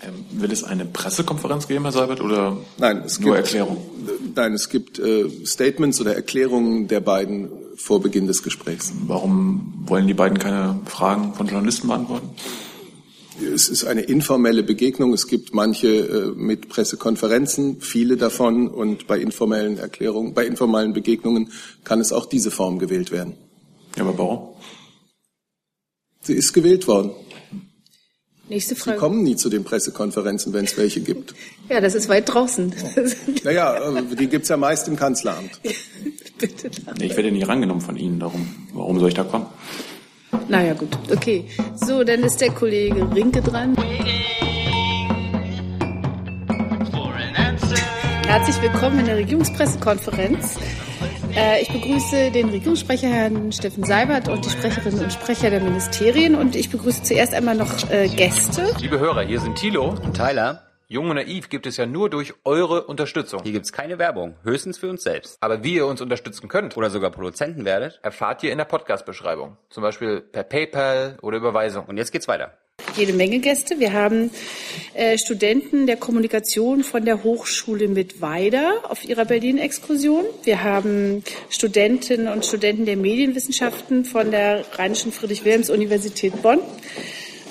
Ähm, will es eine Pressekonferenz geben, Herr Seibert, oder nein, es nur gibt, Erklärungen? Nein, es gibt äh, Statements oder Erklärungen der beiden vor Beginn des Gesprächs. Warum wollen die beiden keine Fragen von Journalisten beantworten? Es ist eine informelle Begegnung. Es gibt manche äh, mit Pressekonferenzen, viele davon, und bei informellen Erklärungen, bei informellen Begegnungen kann es auch diese Form gewählt werden. Ja, aber warum? Sie ist gewählt worden. Nächste Frage. Sie kommen nie zu den Pressekonferenzen, wenn es welche gibt. Ja, das ist weit draußen. naja, äh, die gibt's ja meist im Kanzleramt. Bitte ich werde nicht rangenommen von Ihnen, darum. Warum soll ich da kommen? Naja, gut. Okay. So, dann ist der Kollege Rinke dran. Herzlich willkommen in der Regierungspressekonferenz. Äh, ich begrüße den Regierungssprecher Herrn Steffen Seibert und die Sprecherinnen und Sprecher der Ministerien und ich begrüße zuerst einmal noch äh, Gäste. Liebe Hörer, hier sind Thilo und Tyler. Jung und Naiv gibt es ja nur durch eure Unterstützung. Hier gibt es keine Werbung, höchstens für uns selbst. Aber wie ihr uns unterstützen könnt oder sogar Produzenten werdet, erfahrt ihr in der Podcast-Beschreibung. Zum Beispiel per PayPal oder Überweisung. Und jetzt geht's weiter. Jede Menge Gäste. Wir haben äh, Studenten der Kommunikation von der Hochschule Mittweida auf ihrer Berlin-Exkursion. Wir haben Studentinnen und Studenten der Medienwissenschaften von der Rheinischen Friedrich-Wilhelms-Universität Bonn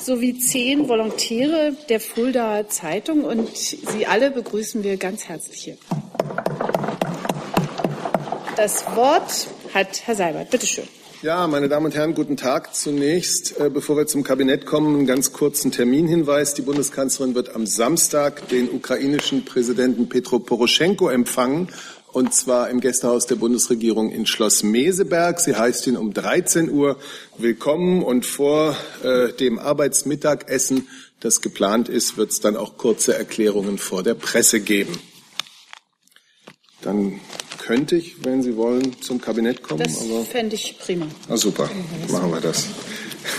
sowie zehn Volontäre der Fuldaer Zeitung und Sie alle begrüßen wir ganz herzlich hier. Das Wort hat Herr Seibert. Bitte schön. Ja, meine Damen und Herren, guten Tag. Zunächst, äh, bevor wir zum Kabinett kommen, einen ganz kurzen Terminhinweis. Die Bundeskanzlerin wird am Samstag den ukrainischen Präsidenten Petro Poroschenko empfangen und zwar im Gästehaus der Bundesregierung in Schloss Meseberg. Sie heißt ihn um 13 Uhr willkommen und vor äh, dem Arbeitsmittagessen, das geplant ist, wird es dann auch kurze Erklärungen vor der Presse geben. Dann könnte ich, wenn Sie wollen, zum Kabinett kommen. Das fände ich prima. Ah, super, machen wir das.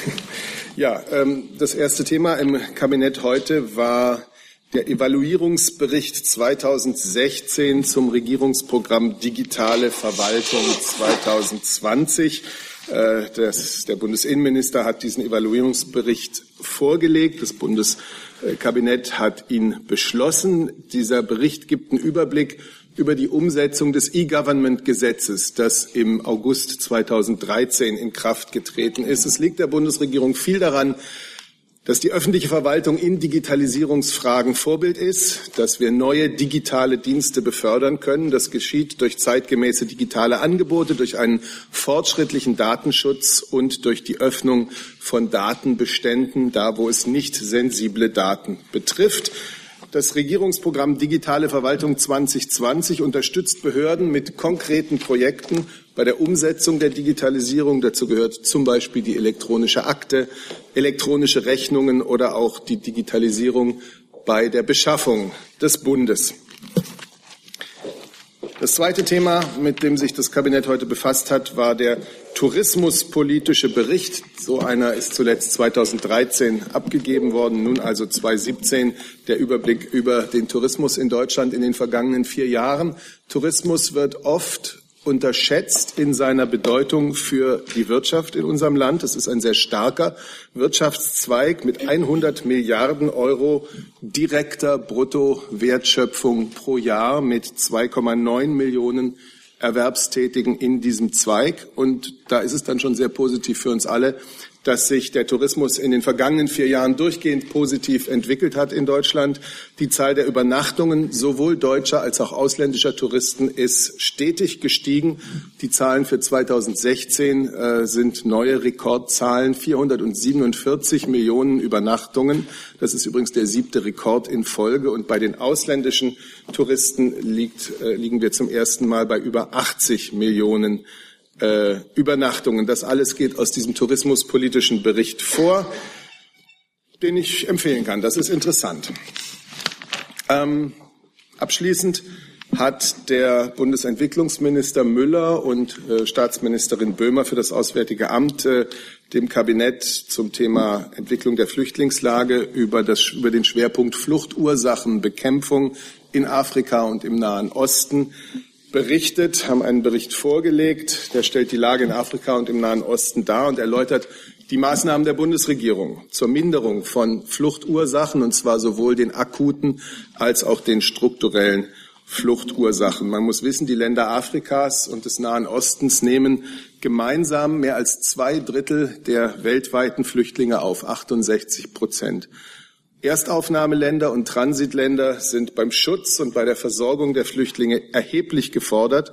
ja, ähm, das erste Thema im Kabinett heute war der Evaluierungsbericht 2016 zum Regierungsprogramm Digitale Verwaltung 2020. Äh, das, der Bundesinnenminister hat diesen Evaluierungsbericht vorgelegt. Das Bundeskabinett hat ihn beschlossen. Dieser Bericht gibt einen Überblick über die Umsetzung des E-Government-Gesetzes, das im August 2013 in Kraft getreten ist. Es liegt der Bundesregierung viel daran, dass die öffentliche Verwaltung in Digitalisierungsfragen Vorbild ist, dass wir neue digitale Dienste befördern können. Das geschieht durch zeitgemäße digitale Angebote, durch einen fortschrittlichen Datenschutz und durch die Öffnung von Datenbeständen, da wo es nicht sensible Daten betrifft. Das Regierungsprogramm Digitale Verwaltung 2020 unterstützt Behörden mit konkreten Projekten bei der Umsetzung der Digitalisierung. Dazu gehört zum Beispiel die elektronische Akte, elektronische Rechnungen oder auch die Digitalisierung bei der Beschaffung des Bundes. Das zweite Thema, mit dem sich das Kabinett heute befasst hat, war der tourismuspolitische Bericht. So einer ist zuletzt 2013 abgegeben worden, nun also 2017 der Überblick über den Tourismus in Deutschland in den vergangenen vier Jahren. Tourismus wird oft unterschätzt in seiner Bedeutung für die Wirtschaft in unserem Land. Es ist ein sehr starker Wirtschaftszweig mit 100 Milliarden Euro direkter Bruttowertschöpfung pro Jahr mit 2,9 Millionen Erwerbstätigen in diesem Zweig. Und da ist es dann schon sehr positiv für uns alle, dass sich der Tourismus in den vergangenen vier Jahren durchgehend positiv entwickelt hat in Deutschland. Die Zahl der Übernachtungen sowohl deutscher als auch ausländischer Touristen ist stetig gestiegen. Die Zahlen für 2016 äh, sind neue Rekordzahlen, 447 Millionen Übernachtungen. Das ist übrigens der siebte Rekord in Folge. Und bei den ausländischen Touristen liegt, äh, liegen wir zum ersten Mal bei über 80 Millionen äh, Übernachtungen. Das alles geht aus diesem tourismuspolitischen Bericht vor, den ich empfehlen kann. Das ist interessant. Ähm, abschließend hat der Bundesentwicklungsminister Müller und äh, Staatsministerin Böhmer für das Auswärtige Amt äh, dem Kabinett zum Thema Entwicklung der Flüchtlingslage über, das, über den Schwerpunkt Fluchtursachenbekämpfung in Afrika und im Nahen Osten berichtet, haben einen Bericht vorgelegt, der stellt die Lage in Afrika und im Nahen Osten dar und erläutert Die Maßnahmen der Bundesregierung zur Minderung von Fluchtursachen, und zwar sowohl den akuten als auch den strukturellen Fluchtursachen. Man muss wissen, die Länder Afrikas und des Nahen Ostens nehmen gemeinsam mehr als zwei Drittel der weltweiten Flüchtlinge auf, 68 Prozent. Erstaufnahmeländer und Transitländer sind beim Schutz und bei der Versorgung der Flüchtlinge erheblich gefordert.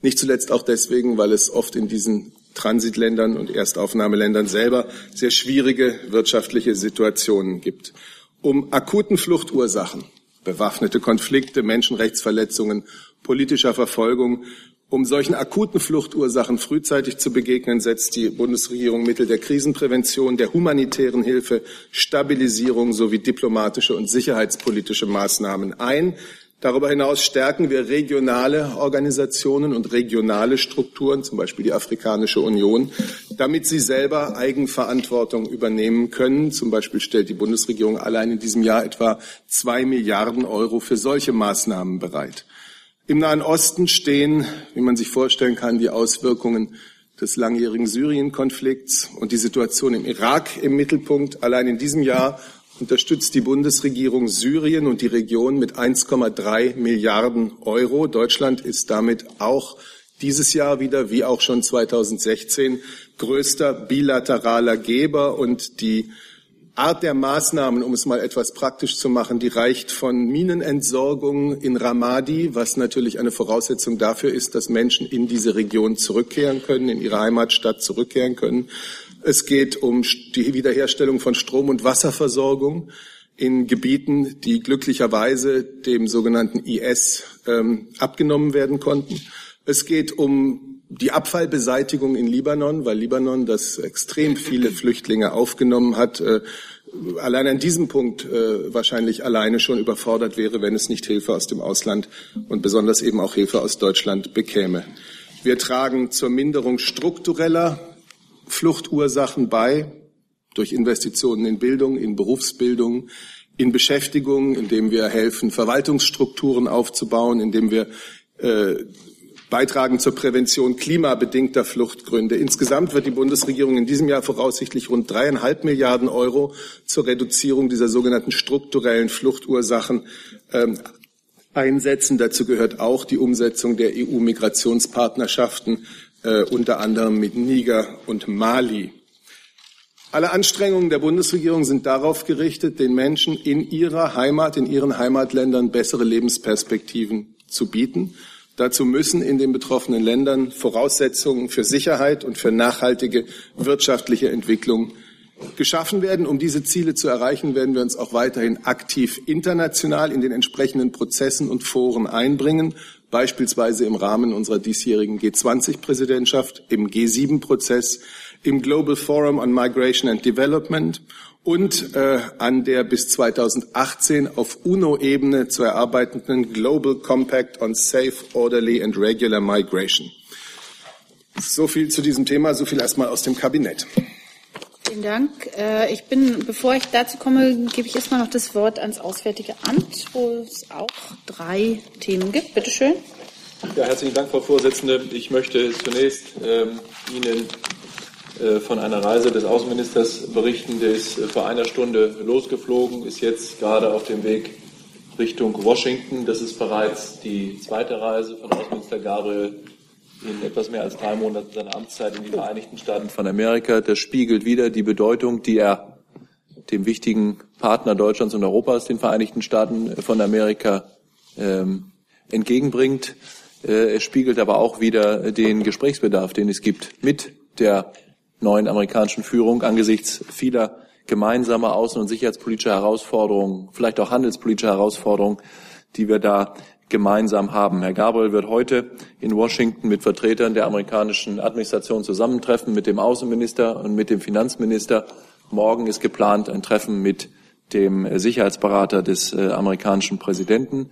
Nicht zuletzt auch deswegen, weil es oft in diesen Transitländern und Erstaufnahmeländern selber sehr schwierige wirtschaftliche Situationen gibt. Um akuten Fluchtursachen, bewaffnete Konflikte, Menschenrechtsverletzungen, politischer Verfolgung, um solchen akuten Fluchtursachen frühzeitig zu begegnen, setzt die Bundesregierung Mittel der Krisenprävention, der humanitären Hilfe, Stabilisierung sowie diplomatische und sicherheitspolitische Maßnahmen ein. Darüber hinaus stärken wir regionale Organisationen und regionale Strukturen, zum Beispiel die Afrikanische Union, damit sie selber Eigenverantwortung übernehmen können. Zum Beispiel stellt die Bundesregierung allein in diesem Jahr etwa zwei Milliarden Euro für solche Maßnahmen bereit. Im Nahen Osten stehen, wie man sich vorstellen kann, die Auswirkungen des langjährigen Syrien-Konflikts und die Situation im Irak im Mittelpunkt. Allein in diesem Jahr unterstützt die Bundesregierung Syrien und die Region mit 1,3 Milliarden Euro. Deutschland ist damit auch dieses Jahr wieder, wie auch schon 2016, größter bilateraler Geber und die Art der Maßnahmen, um es mal etwas praktisch zu machen, die reicht von Minenentsorgung in Ramadi, was natürlich eine Voraussetzung dafür ist, dass Menschen in diese Region zurückkehren können, in ihre Heimatstadt zurückkehren können, es geht um die Wiederherstellung von Strom- und Wasserversorgung in Gebieten, die glücklicherweise dem sogenannten IS ähm, abgenommen werden konnten. Es geht um die Abfallbeseitigung in Libanon, weil Libanon, das extrem viele Flüchtlinge aufgenommen hat, äh, allein an diesem Punkt äh, wahrscheinlich alleine schon überfordert wäre, wenn es nicht Hilfe aus dem Ausland und besonders eben auch Hilfe aus Deutschland bekäme. Wir tragen zur Minderung struktureller Fluchtursachen bei, durch Investitionen in Bildung, in Berufsbildung, in Beschäftigung, indem wir helfen, Verwaltungsstrukturen aufzubauen, indem wir äh, beitragen zur Prävention klimabedingter Fluchtgründe. Insgesamt wird die Bundesregierung in diesem Jahr voraussichtlich rund dreieinhalb Milliarden Euro zur Reduzierung dieser sogenannten strukturellen Fluchtursachen ähm, einsetzen. Dazu gehört auch die Umsetzung der EU-Migrationspartnerschaften äh, unter anderem mit Niger und Mali. Alle Anstrengungen der Bundesregierung sind darauf gerichtet, den Menschen in ihrer Heimat, in ihren Heimatländern bessere Lebensperspektiven zu bieten. Dazu müssen in den betroffenen Ländern Voraussetzungen für Sicherheit und für nachhaltige wirtschaftliche Entwicklung geschaffen werden. Um diese Ziele zu erreichen, werden wir uns auch weiterhin aktiv international in den entsprechenden Prozessen und Foren einbringen beispielsweise im Rahmen unserer diesjährigen G20-Präsidentschaft, im G7-Prozess, im Global Forum on Migration and Development und äh, an der bis 2018 auf UNO-Ebene zu erarbeitenden Global Compact on Safe, Orderly and Regular Migration. So viel zu diesem Thema, so viel erstmal aus dem Kabinett. Vielen Dank. Äh, ich bin, bevor ich dazu komme, gebe ich erstmal noch das Wort ans Auswärtige Amt, wo es auch drei Themen gibt. Bitte schön. Ja, herzlichen Dank, Frau Vorsitzende. Ich möchte zunächst ähm, Ihnen von einer Reise des Außenministers berichten. Der ist äh, vor einer Stunde losgeflogen, ist jetzt gerade auf dem Weg Richtung Washington. Das ist bereits die zweite Reise von Außenminister Gabriel in etwas mehr als drei Monaten seiner Amtszeit in die Vereinigten Staaten von Amerika. Das spiegelt wieder die Bedeutung, die er dem wichtigen Partner Deutschlands und Europas, den Vereinigten Staaten von Amerika, ähm, entgegenbringt. Äh, es spiegelt aber auch wieder den Gesprächsbedarf, den es gibt mit der neuen amerikanischen Führung angesichts vieler gemeinsamer außen- und sicherheitspolitischer Herausforderungen, vielleicht auch handelspolitischer Herausforderungen, die wir da gemeinsam haben. Herr Gabriel wird heute in Washington mit Vertretern der amerikanischen Administration zusammentreffen, mit dem Außenminister und mit dem Finanzminister. Morgen ist geplant ein Treffen mit dem Sicherheitsberater des äh, amerikanischen Präsidenten.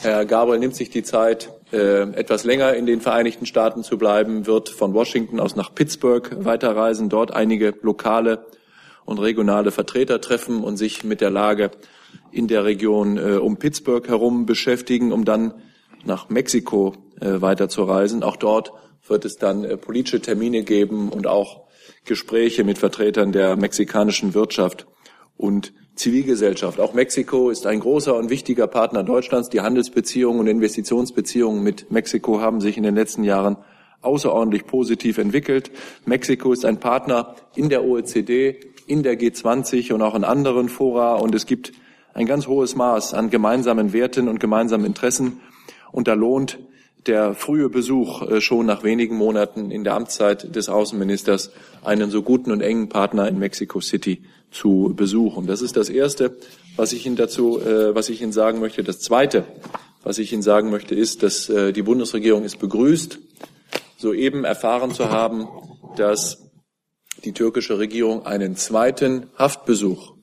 Herr Gabriel nimmt sich die Zeit, etwas länger in den Vereinigten Staaten zu bleiben, wird von Washington aus nach Pittsburgh weiterreisen, dort einige lokale und regionale Vertreter treffen und sich mit der Lage in der Region äh, um Pittsburgh herum beschäftigen, um dann nach Mexiko äh, weiterzureisen. Auch dort wird es dann äh, politische Termine geben und auch Gespräche mit Vertretern der mexikanischen Wirtschaft und Zivilgesellschaft. Auch Mexiko ist ein großer und wichtiger Partner Deutschlands. Die Handelsbeziehungen und Investitionsbeziehungen mit Mexiko haben sich in den letzten Jahren außerordentlich positiv entwickelt. Mexiko ist ein Partner in der OECD, in der G20 und auch in anderen Fora. Und es gibt ein ganz hohes Maß an gemeinsamen Werten und gemeinsamen Interessen. Und da lohnt der frühe Besuch äh, schon nach wenigen Monaten in der Amtszeit des Außenministers, einen so guten und engen Partner in Mexico City zu besuchen. Das ist das Erste, was ich Ihnen dazu, äh, was ich Ihnen sagen möchte. Das Zweite, was ich Ihnen sagen möchte, ist, dass äh, die Bundesregierung es begrüßt, soeben erfahren zu haben, dass die türkische Regierung einen zweiten Haftbesuch,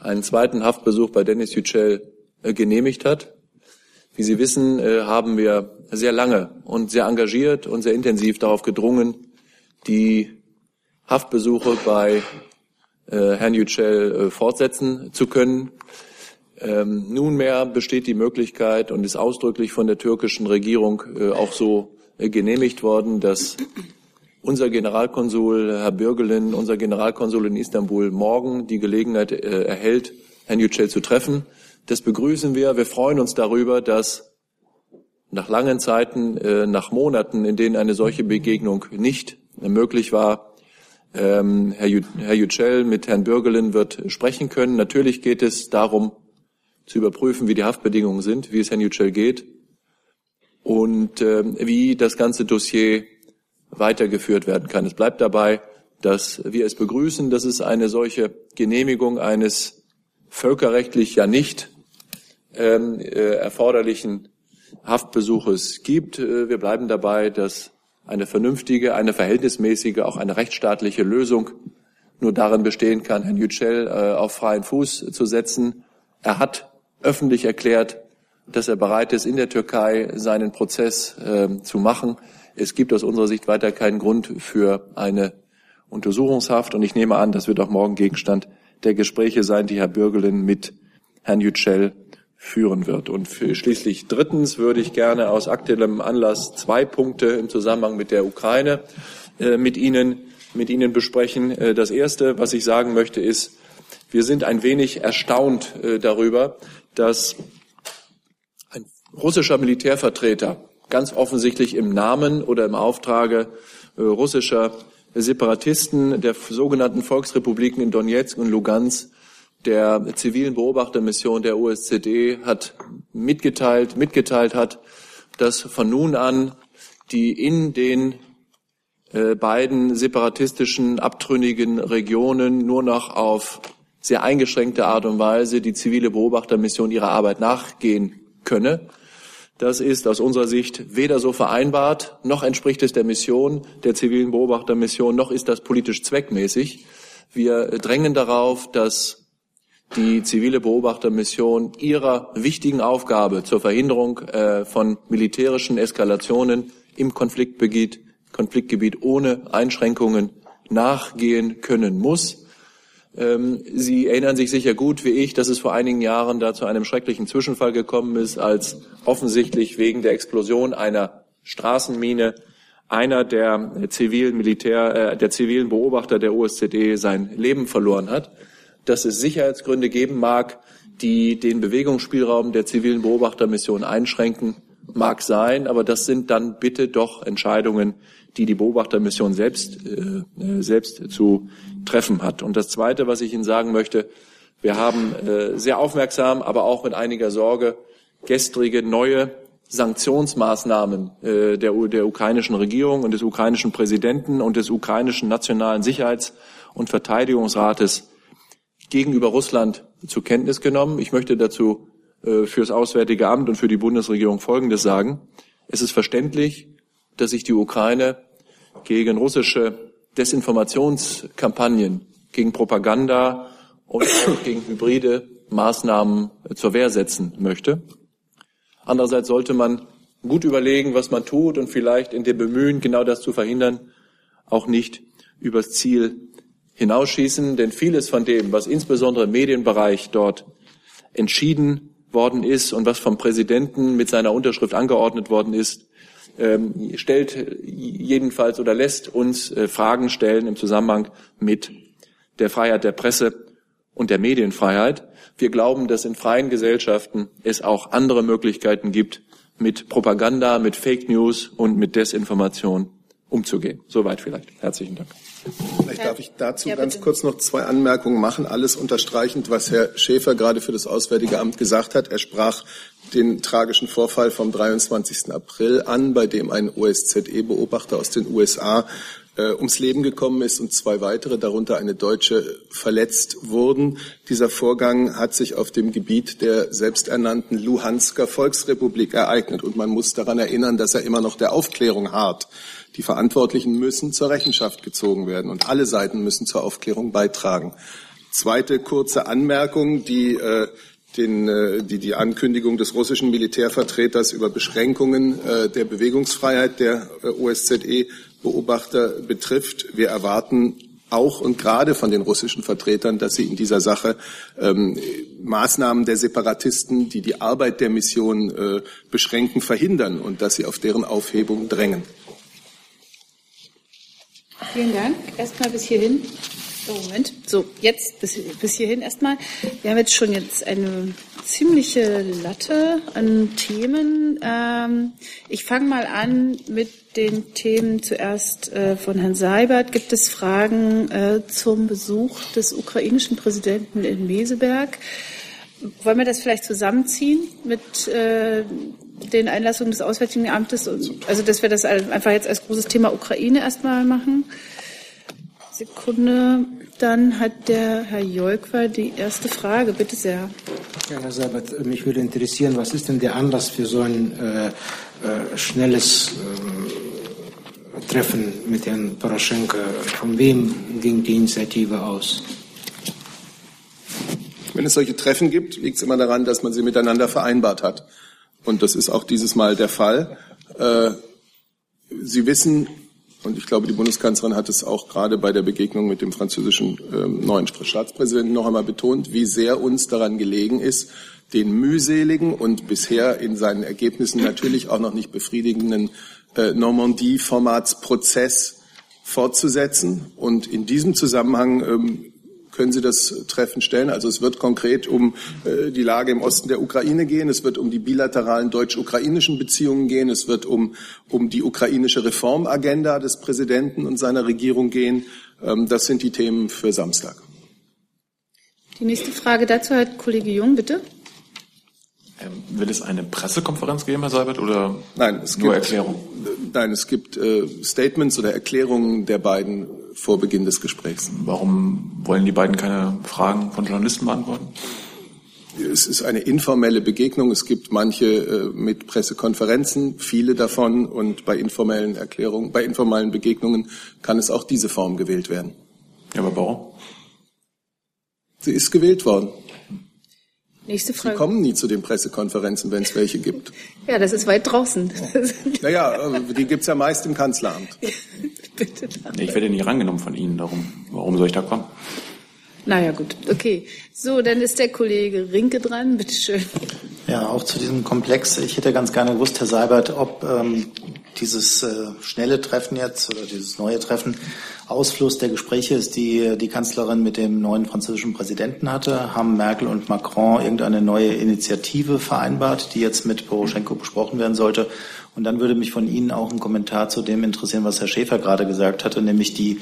einen zweiten Haftbesuch bei Dennis Yücel genehmigt hat. Wie Sie wissen, haben wir sehr lange und sehr engagiert und sehr intensiv darauf gedrungen, die Haftbesuche bei äh, Herrn Yücel äh, fortsetzen zu können. Ähm, nunmehr besteht die Möglichkeit und ist ausdrücklich von der türkischen Regierung äh, auch so äh, genehmigt worden, dass unser Generalkonsul Herr Bürgelin, unser Generalkonsul in Istanbul morgen die Gelegenheit äh, erhält, Herrn Yücel zu treffen. Das begrüßen wir. Wir freuen uns darüber, dass nach langen Zeiten, äh, nach Monaten, in denen eine solche Begegnung nicht möglich war, ähm, Herr, Yücel mit Herrn Bürgelin wird sprechen können. Natürlich geht es darum, zu überprüfen, wie die Haftbedingungen sind, wie es Herrn Yücel geht und äh, wie das ganze Dossier weitergeführt werden kann. Es bleibt dabei, dass wir es begrüßen, dass es eine solche Genehmigung eines völkerrechtlich ja nicht ähm, äh, erforderlichen Haftbesuches gibt. Äh, wir bleiben dabei, dass eine vernünftige, eine verhältnismäßige, auch eine rechtsstaatliche Lösung nur darin bestehen kann, Herrn Yücel äh, auf freien Fuß zu setzen. Er hat öffentlich erklärt, dass er bereit ist, in der Türkei seinen Prozess äh, zu machen. Es gibt aus unserer Sicht weiter keinen Grund für eine Untersuchungshaft und ich nehme an, das wird auch morgen Gegenstand der Gespräche sein, die Herr Bürgelin mit Herrn Yücel führen wird. Und schließlich drittens würde ich gerne aus aktuellem Anlass zwei Punkte im Zusammenhang mit der Ukraine äh, mit Ihnen, mit Ihnen besprechen. Äh, das erste, was ich sagen möchte, ist, wir sind ein wenig erstaunt äh, darüber, dass ein russischer Militärvertreter ganz offensichtlich im Namen oder im Auftrage äh, russischer Separatisten der sogenannten Volksrepubliken in Donetsk und Lugansk der zivilen Beobachtermission der OSZE hat mitgeteilt, mitgeteilt hat, dass von nun an die in den äh, beiden separatistischen, abtrünnigen Regionen nur noch auf sehr eingeschränkte Art und Weise die zivile Beobachtermission ihrer Arbeit nachgehen könne. Das ist aus unserer Sicht weder so vereinbart, noch entspricht es der Mission der zivilen Beobachtermission, noch ist das politisch zweckmäßig. Wir drängen darauf, dass die zivile Beobachtermission ihrer wichtigen Aufgabe zur Verhinderung äh, von militärischen Eskalationen im Konfliktgebiet, Konfliktgebiet ohne Einschränkungen nachgehen können muss. Ähm, Sie erinnern sich sicher gut wie ich, dass es vor einigen Jahren da zu einem schrecklichen Zwischenfall gekommen ist, als offensichtlich wegen der Explosion einer Straßenmine einer der zivilen Militär, äh, der zivilen Beobachter der OSZE sein Leben verloren hat dass es Sicherheitsgründe geben mag, die den Bewegungsspielraum der zivilen Beobachtermission einschränken, mag sein, aber das sind dann bitte doch Entscheidungen, die die Beobachtermission selbst, äh, selbst zu treffen hat. Und das Zweite, was ich Ihnen sagen möchte, wir haben äh, sehr aufmerksam, aber auch mit einiger Sorge gestrige neue Sanktionsmaßnahmen äh, der, der ukrainischen Regierung und des ukrainischen Präsidenten und des ukrainischen Nationalen Sicherheits- und Verteidigungsrates gegenüber Russland zur Kenntnis genommen. Ich möchte dazu äh, für das Auswärtige Amt und für die Bundesregierung Folgendes sagen. Es ist verständlich, dass sich die Ukraine gegen russische Desinformationskampagnen, gegen Propaganda und gegen hybride Maßnahmen zur Wehr setzen möchte. Andererseits sollte man gut überlegen, was man tut und vielleicht in dem Bemühen, genau das zu verhindern, auch nicht übers Ziel hinausschießen, denn vieles von dem, was insbesondere im Medienbereich dort entschieden worden ist und was vom Präsidenten mit seiner Unterschrift angeordnet worden ist, ähm, stellt jedenfalls oder lässt uns äh, Fragen stellen im Zusammenhang mit der Freiheit der Presse und der Medienfreiheit. Wir glauben, dass in freien Gesellschaften es auch andere Möglichkeiten gibt, mit Propaganda, mit Fake News und mit Desinformation umzugehen. Soweit vielleicht. Herzlichen Dank. Vielleicht darf ich dazu ja, ganz kurz noch zwei Anmerkungen machen, alles unterstreichend, was Herr Schäfer gerade für das Auswärtige Amt gesagt hat. Er sprach den tragischen Vorfall vom 23. April an, bei dem ein OSZE-Beobachter aus den USA äh, ums Leben gekommen ist und zwei weitere, darunter eine Deutsche, verletzt wurden. Dieser Vorgang hat sich auf dem Gebiet der selbsternannten Luhansker Volksrepublik ereignet. Und man muss daran erinnern, dass er immer noch der Aufklärung hart. Die Verantwortlichen müssen zur Rechenschaft gezogen werden und alle Seiten müssen zur Aufklärung beitragen. Zweite kurze Anmerkung, die äh, den, äh, die, die Ankündigung des russischen Militärvertreters über Beschränkungen äh, der Bewegungsfreiheit der äh, OSZE Beobachter betrifft. Wir erwarten auch und gerade von den russischen Vertretern, dass sie in dieser Sache ähm, Maßnahmen der Separatisten, die die Arbeit der Mission äh, beschränken, verhindern und dass sie auf deren Aufhebung drängen. Vielen Dank. Erstmal bis hierhin. Oh, Moment. So, jetzt bis, bis hierhin erstmal. Wir haben jetzt schon jetzt eine ziemliche Latte an Themen. Ähm, ich fange mal an mit den Themen zuerst äh, von Herrn Seibert. Gibt es Fragen äh, zum Besuch des ukrainischen Präsidenten in Meseberg? Wollen wir das vielleicht zusammenziehen mit äh, den Einlassungen des Auswärtigen Amtes? Also, dass wir das einfach jetzt als großes Thema Ukraine erstmal machen? Sekunde. Dann hat der Herr Jolkwa die erste Frage. Bitte sehr. Ja, Herr Seibert, mich würde interessieren, was ist denn der Anlass für so ein äh, äh, schnelles äh, Treffen mit Herrn Poroschenko? Von wem ging die Initiative aus? Wenn es solche Treffen gibt, liegt es immer daran, dass man sie miteinander vereinbart hat. Und das ist auch dieses Mal der Fall. Äh, sie wissen, und ich glaube, die Bundeskanzlerin hat es auch gerade bei der Begegnung mit dem französischen äh, neuen Staatspräsidenten noch einmal betont, wie sehr uns daran gelegen ist, den mühseligen und bisher in seinen Ergebnissen natürlich auch noch nicht befriedigenden äh, Normandie-Formatsprozess fortzusetzen. Und in diesem Zusammenhang ähm, können Sie das Treffen stellen? Also es wird konkret um äh, die Lage im Osten der Ukraine gehen, es wird um die bilateralen deutsch-ukrainischen Beziehungen gehen, es wird um, um die ukrainische Reformagenda des Präsidenten und seiner Regierung gehen. Ähm, das sind die Themen für Samstag. Die nächste Frage dazu hat Kollege Jung, bitte. Ähm, will es eine Pressekonferenz geben, Herr Seibert, oder nein, es nur gibt, Erklärung? Nein, es gibt äh, Statements oder Erklärungen der beiden vor Beginn des Gesprächs. Warum wollen die beiden keine Fragen von Journalisten beantworten? Es ist eine informelle Begegnung. Es gibt manche äh, mit Pressekonferenzen, viele davon, und bei informellen Erklärungen, bei informellen Begegnungen kann es auch diese Form gewählt werden. Ja, aber warum? Sie ist gewählt worden. Nächste Frage. Sie kommen nie zu den Pressekonferenzen, wenn es welche gibt. Ja, das ist weit draußen. naja, die gibt es ja meist im Kanzleramt. Bitte nee, ich werde nicht rangenommen von Ihnen, darum. Warum soll ich da kommen? Naja, gut. Okay. So, dann ist der Kollege Rinke dran. Bitte schön. Ja, auch zu diesem Komplex. Ich hätte ganz gerne gewusst, Herr Seibert, ob ähm, dieses äh, schnelle Treffen jetzt oder dieses neue Treffen Ausfluss der Gespräche ist, die die Kanzlerin mit dem neuen französischen Präsidenten hatte. Haben Merkel und Macron irgendeine neue Initiative vereinbart, die jetzt mit Poroschenko besprochen werden sollte? Und dann würde mich von Ihnen auch ein Kommentar zu dem interessieren, was Herr Schäfer gerade gesagt hatte, nämlich die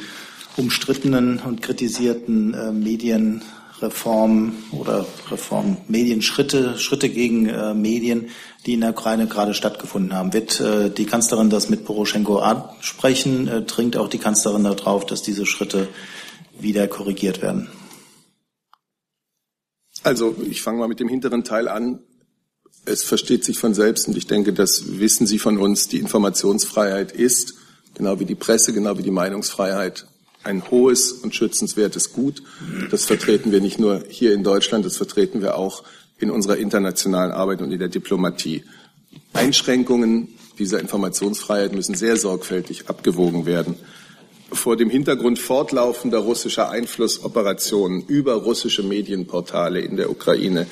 umstrittenen und kritisierten äh, Medienreform oder Reform Medienschritte, Schritte gegen äh, Medien, die in der Ukraine gerade stattgefunden haben. Wird äh, die Kanzlerin das mit Poroschenko ansprechen? Äh, dringt auch die Kanzlerin darauf, dass diese Schritte wieder korrigiert werden? Also ich fange mal mit dem hinteren Teil an. Es versteht sich von selbst und ich denke, das wissen Sie von uns. Die Informationsfreiheit ist, genau wie die Presse, genau wie die Meinungsfreiheit, ein hohes und schützenswertes Gut. Das vertreten wir nicht nur hier in Deutschland, das vertreten wir auch in unserer internationalen Arbeit und in der Diplomatie. Einschränkungen dieser Informationsfreiheit müssen sehr sorgfältig abgewogen werden. Vor dem Hintergrund fortlaufender russischer Einflussoperationen über russische Medienportale in der Ukraine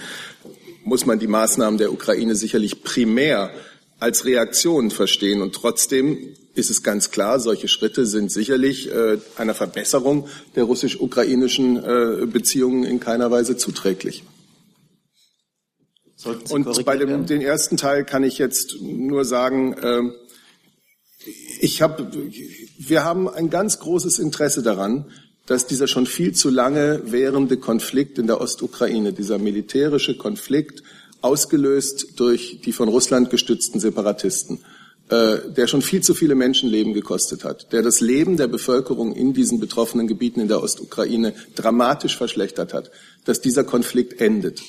muss man die Maßnahmen der Ukraine sicherlich primär als Reaktion verstehen. Und trotzdem ist es ganz klar, solche Schritte sind sicherlich äh, einer Verbesserung der russisch-ukrainischen äh, Beziehungen in keiner Weise zuträglich. Und bei dem den ersten Teil kann ich jetzt nur sagen, äh, ich hab, wir haben ein ganz großes Interesse daran, dass dieser schon viel zu lange währende Konflikt in der Ostukraine, dieser militärische Konflikt, ausgelöst durch die von Russland gestützten Separatisten, äh, der schon viel zu viele Menschenleben gekostet hat, der das Leben der Bevölkerung in diesen betroffenen Gebieten in der Ostukraine dramatisch verschlechtert hat, dass dieser Konflikt endet.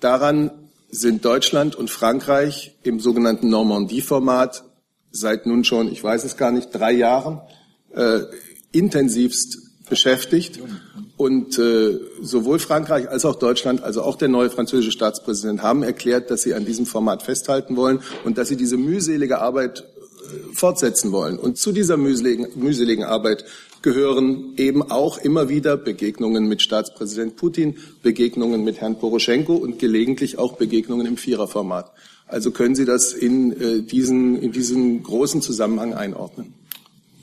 Daran sind Deutschland und Frankreich im sogenannten Normandie-Format seit nun schon, ich weiß es gar nicht, drei Jahren äh, intensivst beschäftigt. Und äh, sowohl Frankreich als auch Deutschland, also auch der neue französische Staatspräsident, haben erklärt, dass sie an diesem Format festhalten wollen und dass sie diese mühselige Arbeit äh, fortsetzen wollen. Und zu dieser mühseligen, mühseligen Arbeit gehören eben auch immer wieder Begegnungen mit Staatspräsident Putin, Begegnungen mit Herrn Poroschenko und gelegentlich auch Begegnungen im Viererformat. Also können Sie das in, äh, diesen, in diesen großen Zusammenhang einordnen?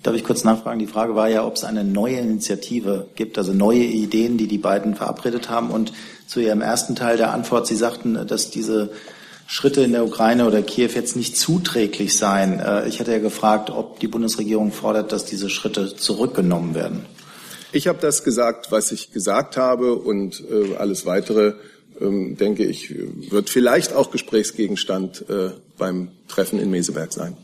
Darf ich kurz nachfragen? Die Frage war ja, ob es eine neue Initiative gibt, also neue Ideen, die die beiden verabredet haben. Und zu Ihrem ersten Teil der Antwort, Sie sagten, dass diese Schritte in der Ukraine oder Kiew jetzt nicht zuträglich seien. Äh, ich hatte ja gefragt, ob die Bundesregierung fordert, dass diese Schritte zurückgenommen werden. Ich habe das gesagt, was ich gesagt habe und äh, alles weitere, ähm, denke ich, wird vielleicht auch Gesprächsgegenstand äh, beim Treffen in Meseberg sein.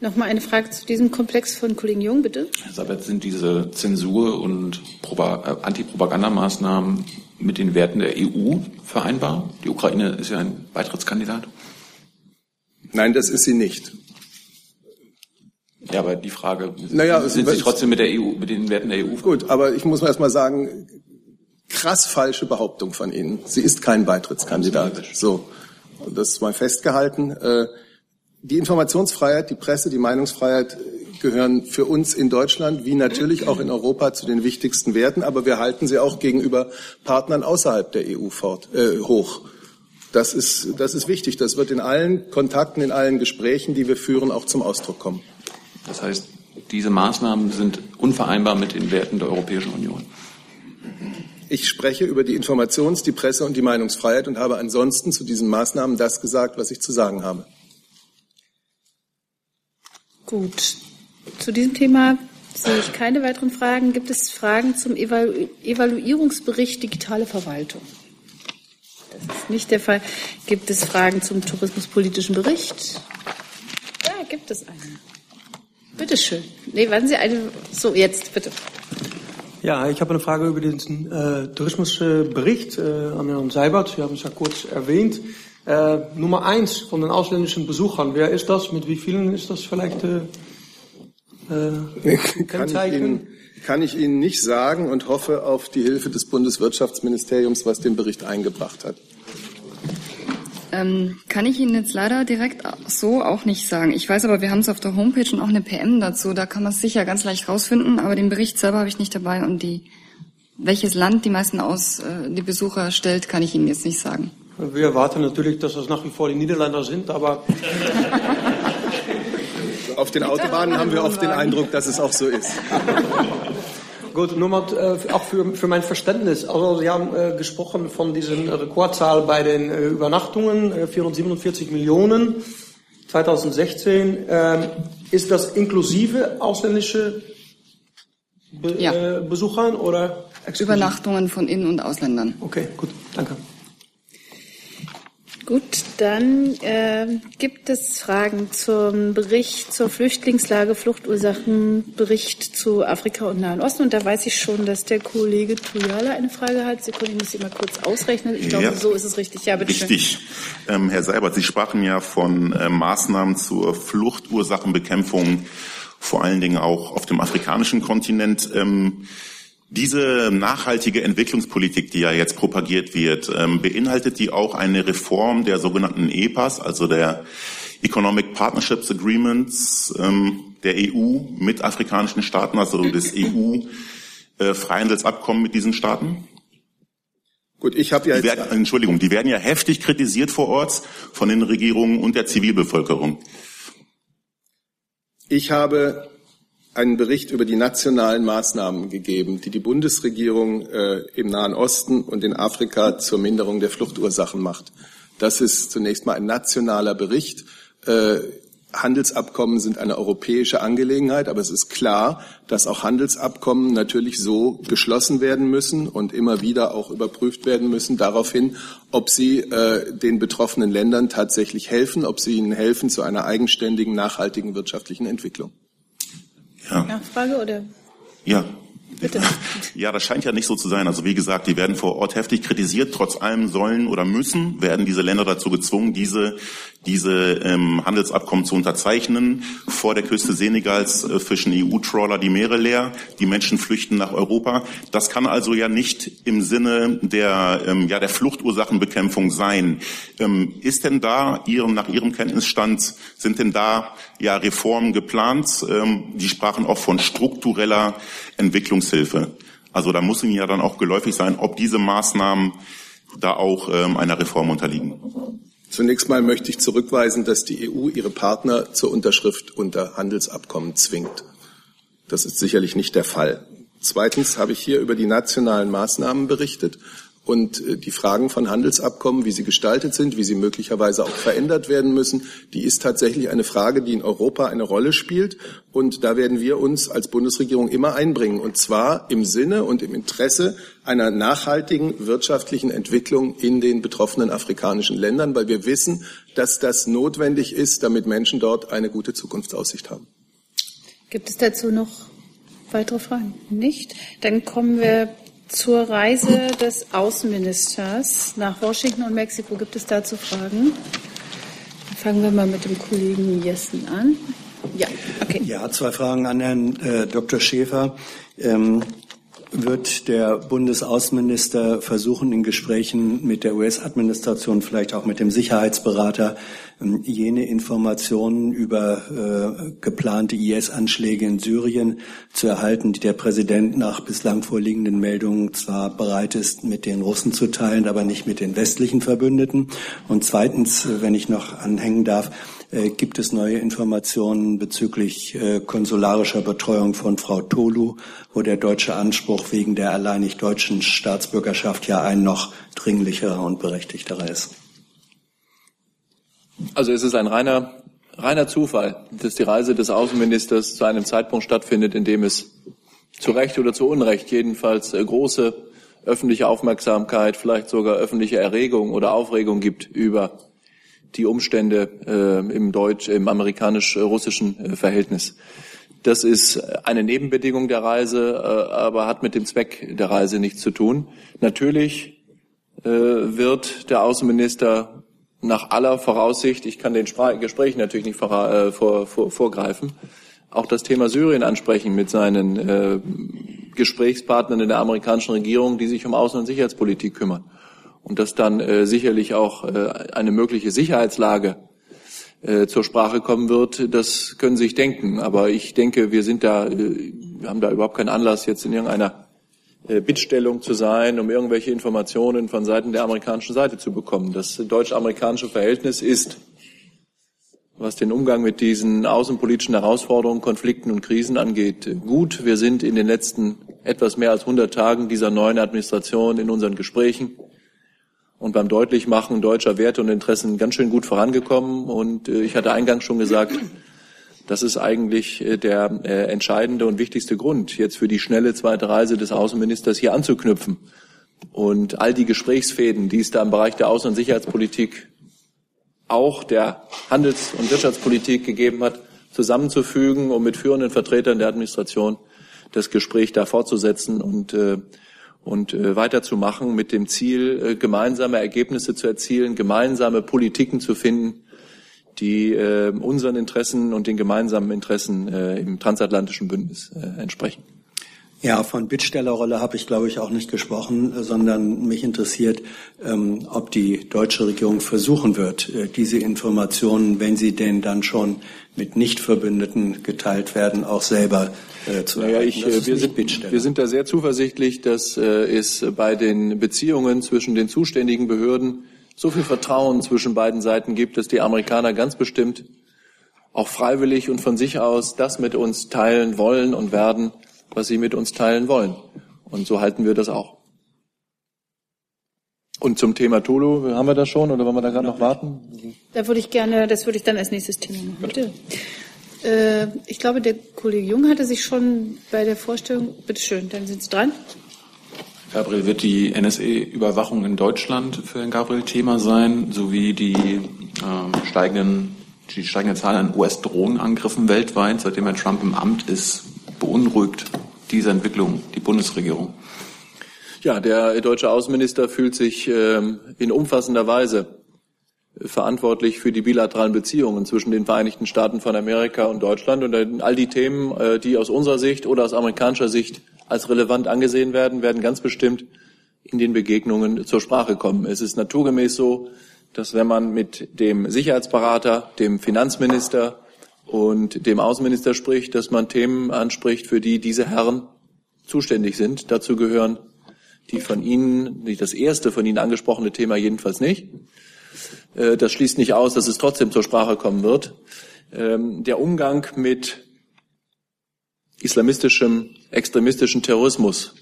Nochmal eine Frage zu diesem Komplex von Kollegen Jung, bitte. Herr Sabat, sind diese Zensur- und äh, Antipropagandamaßnahmen mit den Werten der EU vereinbar? Die Ukraine ist ja ein Beitrittskandidat. Nein, das ist sie nicht. Ja, aber die Frage, naja, sind Sie trotzdem mit der EU, mit den Werten der EU? Gut, aber ich muss erst mal sagen, krass falsche Behauptung von Ihnen. Sie ist kein Beitrittskandidat. So, das ist mal festgehalten. Die Informationsfreiheit, die Presse, die Meinungsfreiheit gehören für uns in Deutschland wie natürlich auch in Europa zu den wichtigsten Werten, aber wir halten sie auch gegenüber Partnern außerhalb der EU fort, äh, hoch. Das ist, das ist wichtig. Das wird in allen Kontakten, in allen Gesprächen, die wir führen, auch zum Ausdruck kommen. Das heißt, diese Maßnahmen sind unvereinbar mit den Werten der Europäischen Union. Ich spreche über die Informations-, die Presse- und die Meinungsfreiheit und habe ansonsten zu diesen Maßnahmen das gesagt, was ich zu sagen habe. Gut. Zu diesem Thema sehe ich keine weiteren Fragen. Gibt es Fragen zum Evalu Evaluierungsbericht digitale Verwaltung? Das ist nicht der Fall. Gibt es Fragen zum tourismuspolitischen Bericht? Ja, gibt es einen. Bitte schön. Nee, warten Sie eine. So, jetzt bitte. Ja, ich habe eine Frage über den äh, Tourismusbericht äh, an Herrn Seibert. Sie haben es ja kurz erwähnt. Äh, Nummer eins von den ausländischen Besuchern, wer ist das? Mit wie vielen ist das vielleicht? Äh, äh kann, ich Ihnen, kann ich Ihnen nicht sagen und hoffe auf die Hilfe des Bundeswirtschaftsministeriums, was den Bericht eingebracht hat. Ähm, kann ich Ihnen jetzt leider direkt so auch nicht sagen. Ich weiß aber, wir haben es auf der Homepage und auch eine PM dazu. Da kann man es sicher ganz leicht rausfinden. Aber den Bericht selber habe ich nicht dabei und die, welches Land die meisten aus äh, die Besucher stellt, kann ich Ihnen jetzt nicht sagen. Wir erwarten natürlich, dass das nach wie vor die Niederländer sind, aber. Auf den Autobahnen haben wir oft den Eindruck, dass es auch so ist. Gut, nur mal äh, auch für, für mein Verständnis. Also Sie haben äh, gesprochen von diesen Rekordzahl bei den äh, Übernachtungen, äh, 447 Millionen 2016. Ähm, ist das inklusive ausländische Be ja. Äh, Besuchern oder exklusiv? Übernachtungen von Innen- und Ausländern. Okay, gut, danke. Gut, dann äh, gibt es Fragen zum Bericht zur Flüchtlingslage, Fluchtursachenbericht zu Afrika und Nahen Osten. Und da weiß ich schon, dass der Kollege Tuyala eine Frage hat. Sekunde, ich muss sie mal kurz ausrechnen. Ich glaube, ja, so ist es richtig. Ja, bitte Richtig. Ähm, Herr Seibert, Sie sprachen ja von äh, Maßnahmen zur Fluchtursachenbekämpfung, vor allen Dingen auch auf dem afrikanischen Kontinent. Ähm, diese nachhaltige Entwicklungspolitik, die ja jetzt propagiert wird, ähm, beinhaltet die auch eine Reform der sogenannten EPAs, also der Economic Partnerships Agreements ähm, der EU mit afrikanischen Staaten, also des EU-Freihandelsabkommen mit diesen Staaten? Gut, ich habe ja die werden, Entschuldigung, die werden ja heftig kritisiert vor Ort von den Regierungen und der Zivilbevölkerung. Ich habe einen Bericht über die nationalen Maßnahmen gegeben, die die Bundesregierung äh, im Nahen Osten und in Afrika zur Minderung der Fluchtursachen macht. Das ist zunächst mal ein nationaler Bericht. Äh, Handelsabkommen sind eine europäische Angelegenheit, aber es ist klar, dass auch Handelsabkommen natürlich so geschlossen werden müssen und immer wieder auch überprüft werden müssen daraufhin, ob sie äh, den betroffenen Ländern tatsächlich helfen, ob sie ihnen helfen zu einer eigenständigen, nachhaltigen wirtschaftlichen Entwicklung. Ja. Nachfrage oder? Ja, Bitte. Ja, das scheint ja nicht so zu sein. Also wie gesagt, die werden vor Ort heftig kritisiert. Trotz allem sollen oder müssen, werden diese Länder dazu gezwungen, diese, diese ähm, Handelsabkommen zu unterzeichnen. Vor der Küste Senegals äh, fischen EU-Trawler die Meere leer. Die Menschen flüchten nach Europa. Das kann also ja nicht im Sinne der, ähm, ja, der Fluchtursachenbekämpfung sein. Ähm, ist denn da Ihrem, nach Ihrem Kenntnisstand, sind denn da ja Reformen geplant? Ähm, die sprachen auch von struktureller Entwicklungshilfe. Also da muss Ihnen ja dann auch geläufig sein, ob diese Maßnahmen da auch ähm, einer Reform unterliegen. Zunächst mal möchte ich zurückweisen, dass die EU ihre Partner zur Unterschrift unter Handelsabkommen zwingt. Das ist sicherlich nicht der Fall. Zweitens habe ich hier über die nationalen Maßnahmen berichtet. Und äh, die Fragen von Handelsabkommen, wie sie gestaltet sind, wie sie möglicherweise auch verändert werden müssen, die ist tatsächlich eine Frage, die in Europa eine Rolle spielt. Und da werden wir uns als Bundesregierung immer einbringen. Und zwar im Sinne und im Interesse einer nachhaltigen wirtschaftlichen Entwicklung in den betroffenen afrikanischen Ländern, weil wir wissen, dass das notwendig ist, damit Menschen dort eine gute Zukunftsaussicht haben. Gibt es dazu noch weitere Fragen? Nicht? Dann kommen wir zur Reise des Außenministers nach Washington und Mexiko gibt es dazu Fragen? Fangen wir mal mit dem Kollegen Jessen an. Ja, okay. Ja, zwei Fragen an Herrn äh, Dr. Schäfer. Ähm, wird der Bundesaußenminister versuchen, in Gesprächen mit der US-Administration, vielleicht auch mit dem Sicherheitsberater, jene Informationen über äh, geplante IS-Anschläge in Syrien zu erhalten, die der Präsident nach bislang vorliegenden Meldungen zwar bereit ist, mit den Russen zu teilen, aber nicht mit den westlichen Verbündeten. Und zweitens, äh, wenn ich noch anhängen darf, äh, gibt es neue Informationen bezüglich äh, konsularischer Betreuung von Frau Tolu, wo der deutsche Anspruch wegen der alleinig deutschen Staatsbürgerschaft ja ein noch dringlicherer und berechtigterer ist? Also es ist ein reiner, reiner Zufall, dass die Reise des Außenministers zu einem Zeitpunkt stattfindet, in dem es zu Recht oder zu Unrecht jedenfalls äh, große öffentliche Aufmerksamkeit, vielleicht sogar öffentliche Erregung oder Aufregung gibt über die Umstände äh, im deutsch, im amerikanisch-russischen äh, Verhältnis. Das ist eine Nebenbedingung der Reise, äh, aber hat mit dem Zweck der Reise nichts zu tun. Natürlich äh, wird der Außenminister nach aller Voraussicht, ich kann den Spra Gesprächen natürlich nicht vor, äh, vor, vor, vorgreifen, auch das Thema Syrien ansprechen mit seinen äh, Gesprächspartnern in der amerikanischen Regierung, die sich um Außen- und Sicherheitspolitik kümmern und dass dann äh, sicherlich auch äh, eine mögliche Sicherheitslage äh, zur Sprache kommen wird, das können Sie sich denken. Aber ich denke, wir sind da, äh, wir haben da überhaupt keinen Anlass, jetzt in irgendeiner Bittstellung zu sein, um irgendwelche Informationen von Seiten der amerikanischen Seite zu bekommen. Das deutsch-amerikanische Verhältnis ist, was den Umgang mit diesen außenpolitischen Herausforderungen, Konflikten und Krisen angeht, gut. Wir sind in den letzten etwas mehr als 100 Tagen dieser neuen Administration in unseren Gesprächen und beim Deutlichmachen deutscher Werte und Interessen ganz schön gut vorangekommen. Und äh, ich hatte eingangs schon gesagt, das ist eigentlich äh, der äh, entscheidende und wichtigste Grund, jetzt für die schnelle zweite Reise des Außenministers hier anzuknüpfen. Und all die Gesprächsfäden, die es da im Bereich der Außen- und Sicherheitspolitik, auch der Handels- und Wirtschaftspolitik gegeben hat, zusammenzufügen, um mit führenden Vertretern der Administration das Gespräch da fortzusetzen und äh, und äh, weiterzumachen mit dem Ziel, gemeinsame Ergebnisse zu erzielen, gemeinsame Politiken zu finden, die äh, unseren Interessen und den gemeinsamen Interessen äh, im transatlantischen Bündnis äh, entsprechen. Ja, von Bittstellerrolle habe ich, glaube ich, auch nicht gesprochen, sondern mich interessiert, ähm, ob die deutsche Regierung versuchen wird, äh, diese Informationen, wenn sie denn dann schon mit Nichtverbündeten geteilt werden, auch selber äh, zu naja, ich, äh, wir, sind, wir sind da sehr zuversichtlich, dass äh, es bei den Beziehungen zwischen den zuständigen Behörden so viel Vertrauen zwischen beiden Seiten gibt, dass die Amerikaner ganz bestimmt auch freiwillig und von sich aus das mit uns teilen wollen und werden, was sie mit uns teilen wollen. Und so halten wir das auch. Und zum Thema Tulu, haben wir das schon oder wollen wir da gerade noch warten? Da würde ich gerne, das würde ich dann als nächstes Thema machen. Bitte. Äh, ich glaube, der Kollege Jung hatte sich schon bei der Vorstellung, bitte schön, dann sind Sie dran. Gabriel, wird die NSA-Überwachung in Deutschland für Herrn Gabriel Thema sein, sowie die äh, steigenden, die steigende Zahl an US-Drohnenangriffen weltweit, seitdem Herr Trump im Amt ist, beunruhigt diese Entwicklung die Bundesregierung? Ja, der deutsche Außenminister fühlt sich ähm, in umfassender Weise verantwortlich für die bilateralen Beziehungen zwischen den Vereinigten Staaten von Amerika und Deutschland und all die Themen, äh, die aus unserer Sicht oder aus amerikanischer Sicht als relevant angesehen werden, werden ganz bestimmt in den Begegnungen zur Sprache kommen. Es ist naturgemäß so, dass wenn man mit dem Sicherheitsberater, dem Finanzminister und dem Außenminister spricht, dass man Themen anspricht, für die diese Herren zuständig sind. Dazu gehören die von Ihnen, nicht das erste von Ihnen angesprochene Thema jedenfalls nicht. Äh, das schließt nicht aus, dass es trotzdem zur Sprache kommen wird. Ähm, der Umgang mit islamistischem, extremistischem Terrorismus,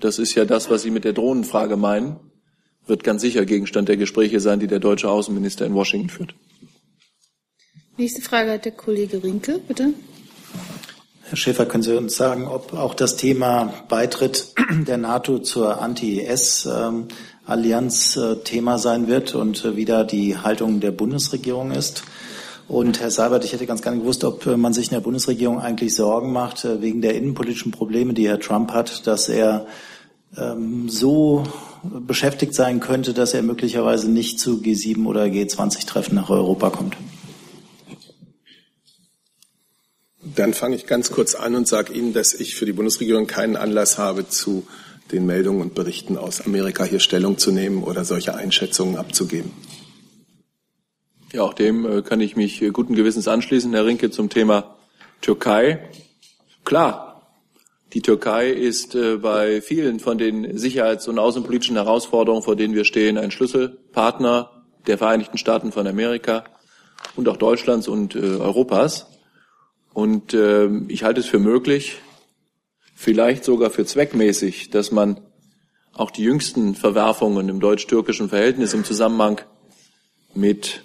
das ist ja das, was Sie mit der Drohnenfrage meinen, wird ganz sicher Gegenstand der Gespräche sein, die der deutsche Außenminister in Washington führt. Nächste Frage hat der Kollege Rinke, bitte. Herr Schäfer, können Sie uns sagen, ob auch das Thema Beitritt der NATO zur Anti-IS-Allianz äh, Thema sein wird und äh, wie da die Haltung der Bundesregierung ist? Und Herr Seibert, ich hätte ganz gerne gewusst, ob äh, man sich in der Bundesregierung eigentlich Sorgen macht wegen der innenpolitischen Probleme, die Herr Trump hat, dass er ähm, so beschäftigt sein könnte, dass er möglicherweise nicht zu G7 oder G20-Treffen nach Europa kommt. Dann fange ich ganz kurz an und sage Ihnen, dass ich für die Bundesregierung keinen Anlass habe, zu den Meldungen und Berichten aus Amerika hier Stellung zu nehmen oder solche Einschätzungen abzugeben. Ja, auch dem äh, kann ich mich äh, guten Gewissens anschließen, Herr Rinke, zum Thema Türkei. Klar, die Türkei ist äh, bei vielen von den sicherheits- und außenpolitischen Herausforderungen, vor denen wir stehen, ein Schlüsselpartner der Vereinigten Staaten von Amerika und auch Deutschlands und Europas. Und äh, ich halte es für möglich, vielleicht sogar für zweckmäßig, dass man auch die jüngsten Verwerfungen im deutsch-türkischen Verhältnis im Zusammenhang mit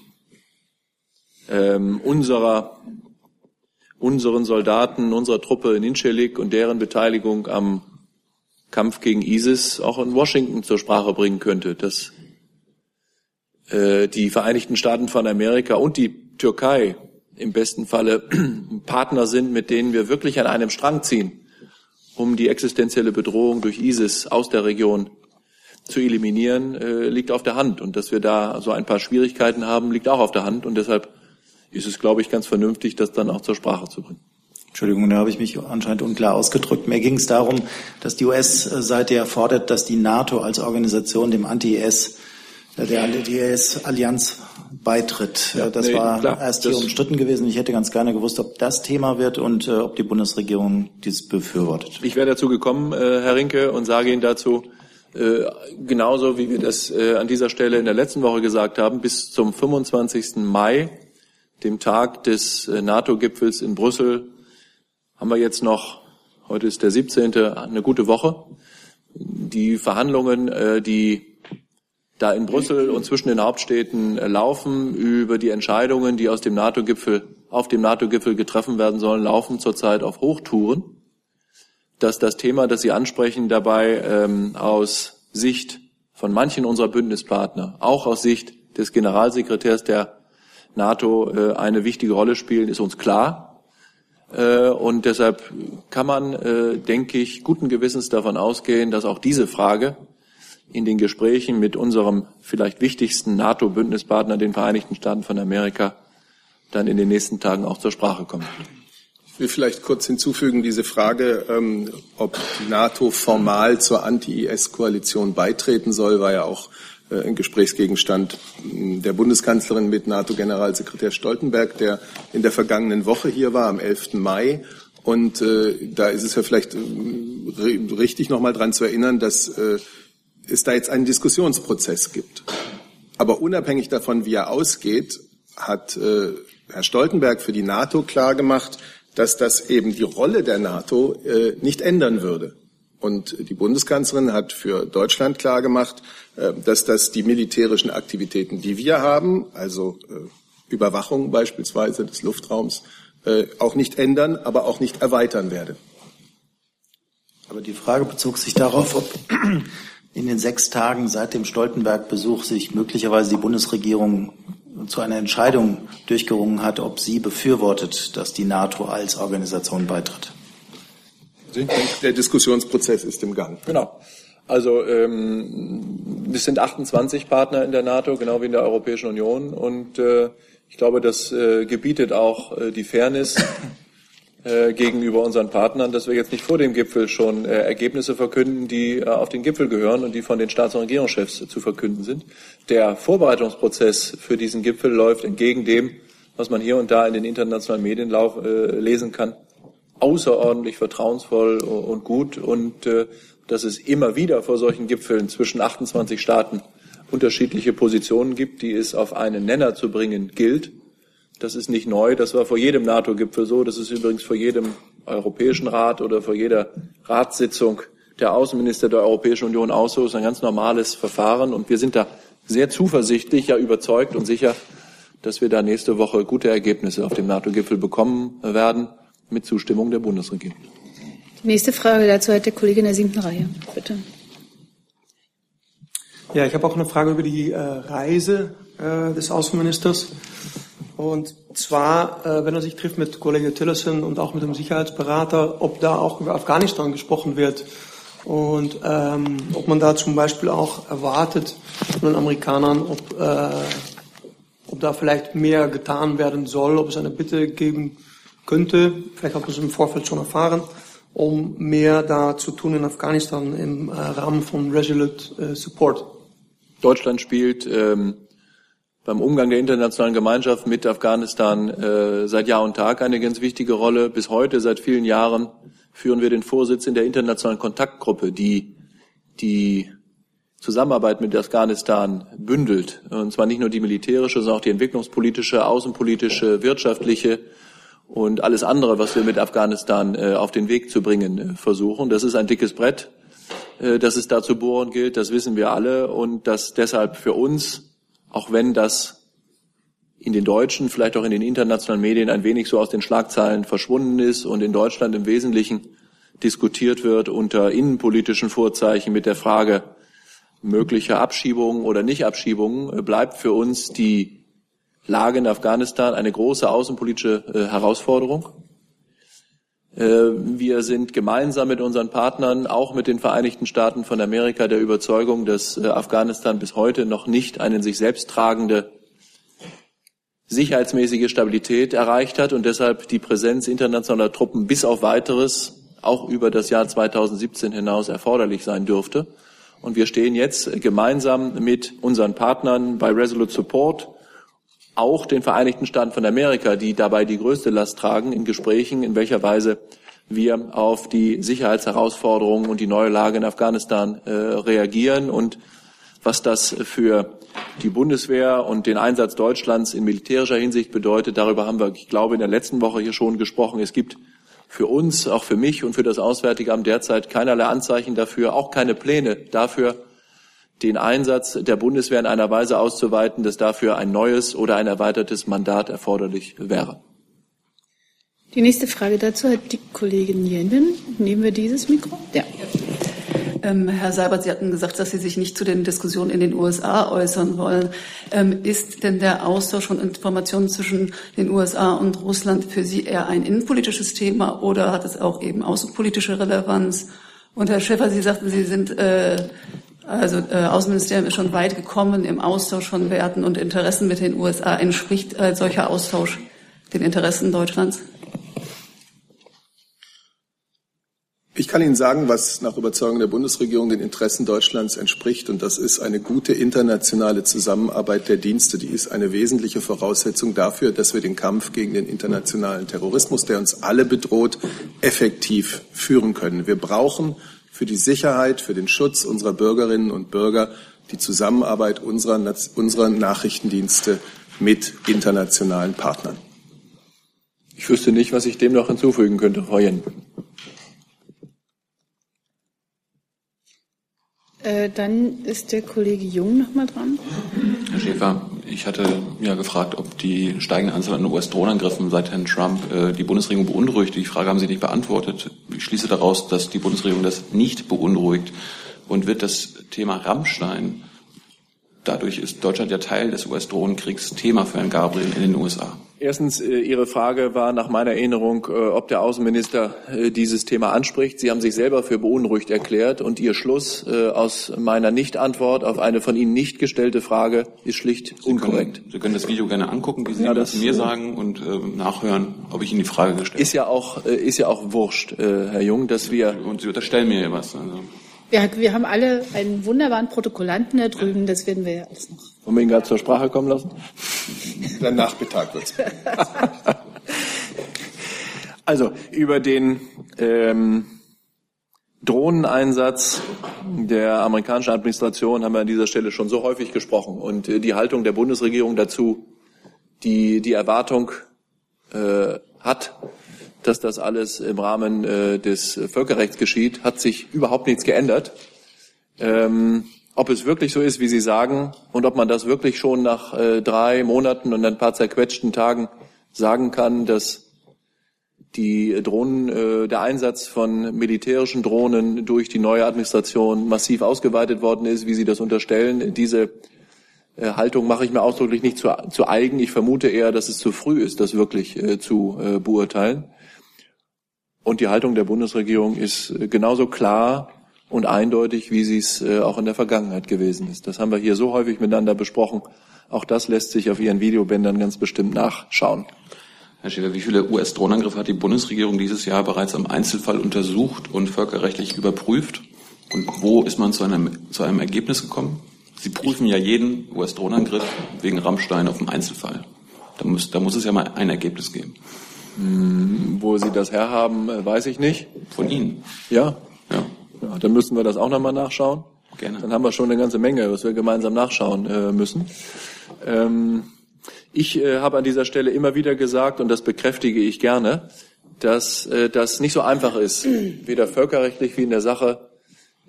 ähm, unserer, unseren Soldaten, unserer Truppe in Incelik und deren Beteiligung am Kampf gegen ISIS auch in Washington zur Sprache bringen könnte, dass äh, die Vereinigten Staaten von Amerika und die Türkei im besten Falle Partner sind, mit denen wir wirklich an einem Strang ziehen, um die existenzielle Bedrohung durch ISIS aus der Region zu eliminieren, äh, liegt auf der Hand. Und dass wir da so ein paar Schwierigkeiten haben, liegt auch auf der Hand. Und deshalb ist es, glaube ich, ganz vernünftig, das dann auch zur Sprache zu bringen. Entschuldigung, da habe ich mich anscheinend unklar ausgedrückt. Mir ging es darum, dass die US-Seite ja fordert, dass die NATO als Organisation dem Anti-IS der Anti-IS-Allianz beitritt. Ja, das nee, war klar, erst hier umstritten gewesen. Ich hätte ganz gerne gewusst, ob das Thema wird und äh, ob die Bundesregierung dies befürwortet. Ich wäre dazu gekommen, äh, Herr Rinke, und sage Ihnen dazu, äh, genauso wie wir das äh, an dieser Stelle in der letzten Woche gesagt haben, bis zum 25. Mai, dem Tag des äh, NATO-Gipfels in Brüssel, haben wir jetzt noch, heute ist der 17., eine gute Woche. Die Verhandlungen, äh, die da in Brüssel und zwischen den Hauptstädten äh, laufen, über die Entscheidungen, die aus dem NATO-Gipfel, auf dem NATO-Gipfel getroffen werden sollen, laufen zurzeit auf Hochtouren. Dass das Thema, das Sie ansprechen, dabei ähm, aus Sicht von manchen unserer Bündnispartner, auch aus Sicht des Generalsekretärs der NATO äh, eine wichtige Rolle spielen, ist uns klar. Äh, und deshalb kann man, äh, denke ich, guten Gewissens davon ausgehen, dass auch diese Frage in den Gesprächen mit unserem vielleicht wichtigsten NATO-Bündnispartner, den Vereinigten Staaten von Amerika, dann in den nächsten Tagen auch zur Sprache kommen. will vielleicht kurz hinzufügen, diese Frage, ähm, ob die NATO formal zur Anti-IS-Koalition beitreten soll, war ja auch äh, ein Gesprächsgegenstand hm, der Bundeskanzlerin mit NATO-Generalsekretär Stoltenberg, der in der vergangenen Woche hier war, am 11. Mai. Und äh, da ist es ja vielleicht äh, richtig, noch mal dran zu erinnern, dass äh, es da jetzt einen Diskussionsprozess gibt. Aber unabhängig davon, wie er ausgeht, hat äh, Herr Stoltenberg für die NATO klargemacht, dass das eben die Rolle der NATO äh, nicht ändern würde. Und die Bundeskanzlerin hat für Deutschland klargemacht, äh, dass das die militärischen Aktivitäten, die wir haben, also äh, Überwachung beispielsweise des Luftraums, äh, auch nicht ändern, aber auch nicht erweitern werde. Aber die Frage bezog sich darauf, ob in den sechs Tagen seit dem Stoltenberg-Besuch sich möglicherweise die Bundesregierung zu einer Entscheidung durchgerungen hat, ob sie befürwortet, dass die NATO als Organisation beitritt. Der Diskussionsprozess ist im Gang. Genau. Also ähm, es sind 28 Partner in der NATO, genau wie in der Europäischen Union. Und äh, ich glaube, das äh, gebietet auch äh, die Fairness gegenüber unseren Partnern, dass wir jetzt nicht vor dem Gipfel schon äh, Ergebnisse verkünden, die äh, auf den Gipfel gehören und die von den Staats- und Regierungschefs zu verkünden sind. Der Vorbereitungsprozess für diesen Gipfel läuft entgegen dem, was man hier und da in den internationalen Medien lauf, äh, lesen kann, außerordentlich vertrauensvoll und gut und äh, dass es immer wieder vor solchen Gipfeln zwischen 28 Staaten unterschiedliche Positionen gibt, die es auf einen Nenner zu bringen gilt. Das ist nicht neu, das war vor jedem NATO-Gipfel so, das ist übrigens vor jedem Europäischen Rat oder vor jeder Ratssitzung der Außenminister der Europäischen Union auch so, das ist ein ganz normales Verfahren und wir sind da sehr zuversichtlich, ja überzeugt und sicher, dass wir da nächste Woche gute Ergebnisse auf dem NATO-Gipfel bekommen werden mit Zustimmung der Bundesregierung. Die nächste Frage dazu hat der Kollege in der siebten Reihe. Bitte. Ja, ich habe auch eine Frage über die äh, Reise äh, des Außenministers. Und zwar, äh, wenn er sich trifft mit Kollege Tillerson und auch mit dem Sicherheitsberater, ob da auch über Afghanistan gesprochen wird und ähm, ob man da zum Beispiel auch erwartet von den Amerikanern, ob, äh, ob da vielleicht mehr getan werden soll, ob es eine Bitte geben könnte, vielleicht hat man es im Vorfeld schon erfahren, um mehr da zu tun in Afghanistan im äh, Rahmen von Resolute äh, Support. Deutschland spielt ähm, beim Umgang der internationalen Gemeinschaft mit Afghanistan äh, seit Jahr und Tag eine ganz wichtige Rolle. Bis heute, seit vielen Jahren, führen wir den Vorsitz in der internationalen Kontaktgruppe, die die Zusammenarbeit mit Afghanistan bündelt. Und zwar nicht nur die militärische, sondern auch die entwicklungspolitische, außenpolitische, wirtschaftliche und alles andere, was wir mit Afghanistan äh, auf den Weg zu bringen äh, versuchen. Das ist ein dickes Brett, äh, das es da zu bohren gilt, das wissen wir alle und das deshalb für uns auch wenn das in den deutschen, vielleicht auch in den internationalen Medien ein wenig so aus den Schlagzeilen verschwunden ist und in Deutschland im Wesentlichen diskutiert wird unter innenpolitischen Vorzeichen mit der Frage möglicher Abschiebungen oder Nicht-Abschiebungen, bleibt für uns die Lage in Afghanistan eine große außenpolitische äh, Herausforderung. Äh, wir sind gemeinsam mit unseren Partnern, auch mit den Vereinigten Staaten von Amerika, der Überzeugung, dass äh, Afghanistan bis heute noch nicht eine sich selbst tragende sicherheitsmäßige Stabilität erreicht hat und deshalb die Präsenz internationaler Truppen bis auf weiteres auch über das Jahr 2017 hinaus erforderlich sein dürfte. Und wir stehen jetzt gemeinsam mit unseren Partnern bei Resolute Support auch den Vereinigten Staaten von Amerika, die dabei die größte Last tragen, in Gesprächen, in welcher Weise wir auf die Sicherheitsherausforderungen und die neue Lage in Afghanistan äh, reagieren und was das für die Bundeswehr und den Einsatz Deutschlands in militärischer Hinsicht bedeutet. Darüber haben wir, ich glaube, in der letzten Woche hier schon gesprochen. Es gibt für uns, auch für mich und für das Auswärtige Amt derzeit keinerlei Anzeichen dafür, auch keine Pläne dafür, den Einsatz der Bundeswehr in einer Weise auszuweiten, dass dafür ein neues oder ein erweitertes Mandat erforderlich wäre. Die nächste Frage dazu hat die Kollegin Jenden. Nehmen wir dieses Mikro? Ja. Ähm, Herr Seibert, Sie hatten gesagt, dass Sie sich nicht zu den Diskussionen in den USA äußern wollen. Ähm, ist denn der Austausch von Informationen zwischen den USA und Russland für Sie eher ein innenpolitisches Thema oder hat es auch eben außenpolitische Relevanz? Und Herr Schäfer, Sie sagten, Sie sind äh, also äh, Außenministerium ist schon weit gekommen im Austausch von Werten und Interessen mit den USA. Entspricht äh, solcher Austausch den Interessen Deutschlands? Ich kann Ihnen sagen, was nach Überzeugung der Bundesregierung den Interessen Deutschlands entspricht. Und das ist eine gute internationale Zusammenarbeit der Dienste. Die ist eine wesentliche Voraussetzung dafür, dass wir den Kampf gegen den internationalen Terrorismus, der uns alle bedroht, effektiv führen können. Wir brauchen für die Sicherheit, für den Schutz unserer Bürgerinnen und Bürger die Zusammenarbeit unserer, unserer Nachrichtendienste mit internationalen Partnern. Ich wüsste nicht, was ich dem noch hinzufügen könnte, Frau Jen. Äh, dann ist der Kollege Jung noch mal dran. Herr Schäfer, ich hatte ja gefragt, ob die steigende Anzahl an US-Drohnenangriffen seit Herrn Trump äh, die Bundesregierung beunruhigt. Die Frage haben Sie nicht beantwortet. Ich schließe daraus, dass die Bundesregierung das nicht beunruhigt. Und wird das Thema Rammstein, dadurch ist Deutschland ja Teil des US-Drohnenkriegs, Thema für Herrn Gabriel in den USA? Erstens, äh, Ihre Frage war nach meiner Erinnerung, äh, ob der Außenminister äh, dieses Thema anspricht. Sie haben sich selber für beunruhigt erklärt und Ihr Schluss aus meiner Nichtantwort auf eine von Ihnen nicht gestellte Frage ist schlicht Sie unkorrekt. Können, Sie können das Video gerne angucken, wie Sie ja, das mir sagen und äh, nachhören, ob ich Ihnen die Frage gestellt habe. Ist ja auch, ist ja auch wurscht, Herr Jung, dass wir... Und Sie unterstellen mir ja was. Also. Wir, wir haben alle einen wunderbaren Protokollanten da drüben, das werden wir ja alles noch. Wollen wir ihn gerade zur Sprache kommen lassen? Dann Nachmittag wird's. also über den ähm, Drohneneinsatz der amerikanischen Administration haben wir an dieser Stelle schon so häufig gesprochen. Und äh, die Haltung der Bundesregierung dazu, die die Erwartung äh, hat, dass das alles im Rahmen äh, des Völkerrechts geschieht, hat sich überhaupt nichts geändert. Ähm, ob es wirklich so ist, wie Sie sagen, und ob man das wirklich schon nach äh, drei Monaten und ein paar zerquetschten Tagen sagen kann, dass die Drohnen, äh, der Einsatz von militärischen Drohnen durch die neue Administration massiv ausgeweitet worden ist, wie Sie das unterstellen. Diese äh, Haltung mache ich mir ausdrücklich nicht zu, zu eigen. Ich vermute eher, dass es zu früh ist, das wirklich äh, zu äh, beurteilen. Und die Haltung der Bundesregierung ist äh, genauso klar und eindeutig, wie sie es äh, auch in der Vergangenheit gewesen ist. Das haben wir hier so häufig miteinander besprochen. Auch das lässt sich auf Ihren Videobändern ganz bestimmt nachschauen. Herr Schäfer, wie viele US-Drohnenangriffe hat die Bundesregierung dieses Jahr bereits im Einzelfall untersucht und völkerrechtlich überprüft? Und wo ist man zu einem, zu einem Ergebnis gekommen? Sie prüfen ja jeden US-Drohnenangriff wegen Rammstein auf dem Einzelfall. Da muss, da muss es ja mal ein Ergebnis geben. Hm, wo Sie das herhaben, äh, weiß ich nicht. Von Ihnen? Ja. Ja. ja dann müssen wir das auch nochmal nachschauen. Gerne. Dann haben wir schon eine ganze Menge, was wir gemeinsam nachschauen äh, müssen. Ähm, ich äh, habe an dieser Stelle immer wieder gesagt, und das bekräftige ich gerne, dass äh, das nicht so einfach ist, weder völkerrechtlich wie in der Sache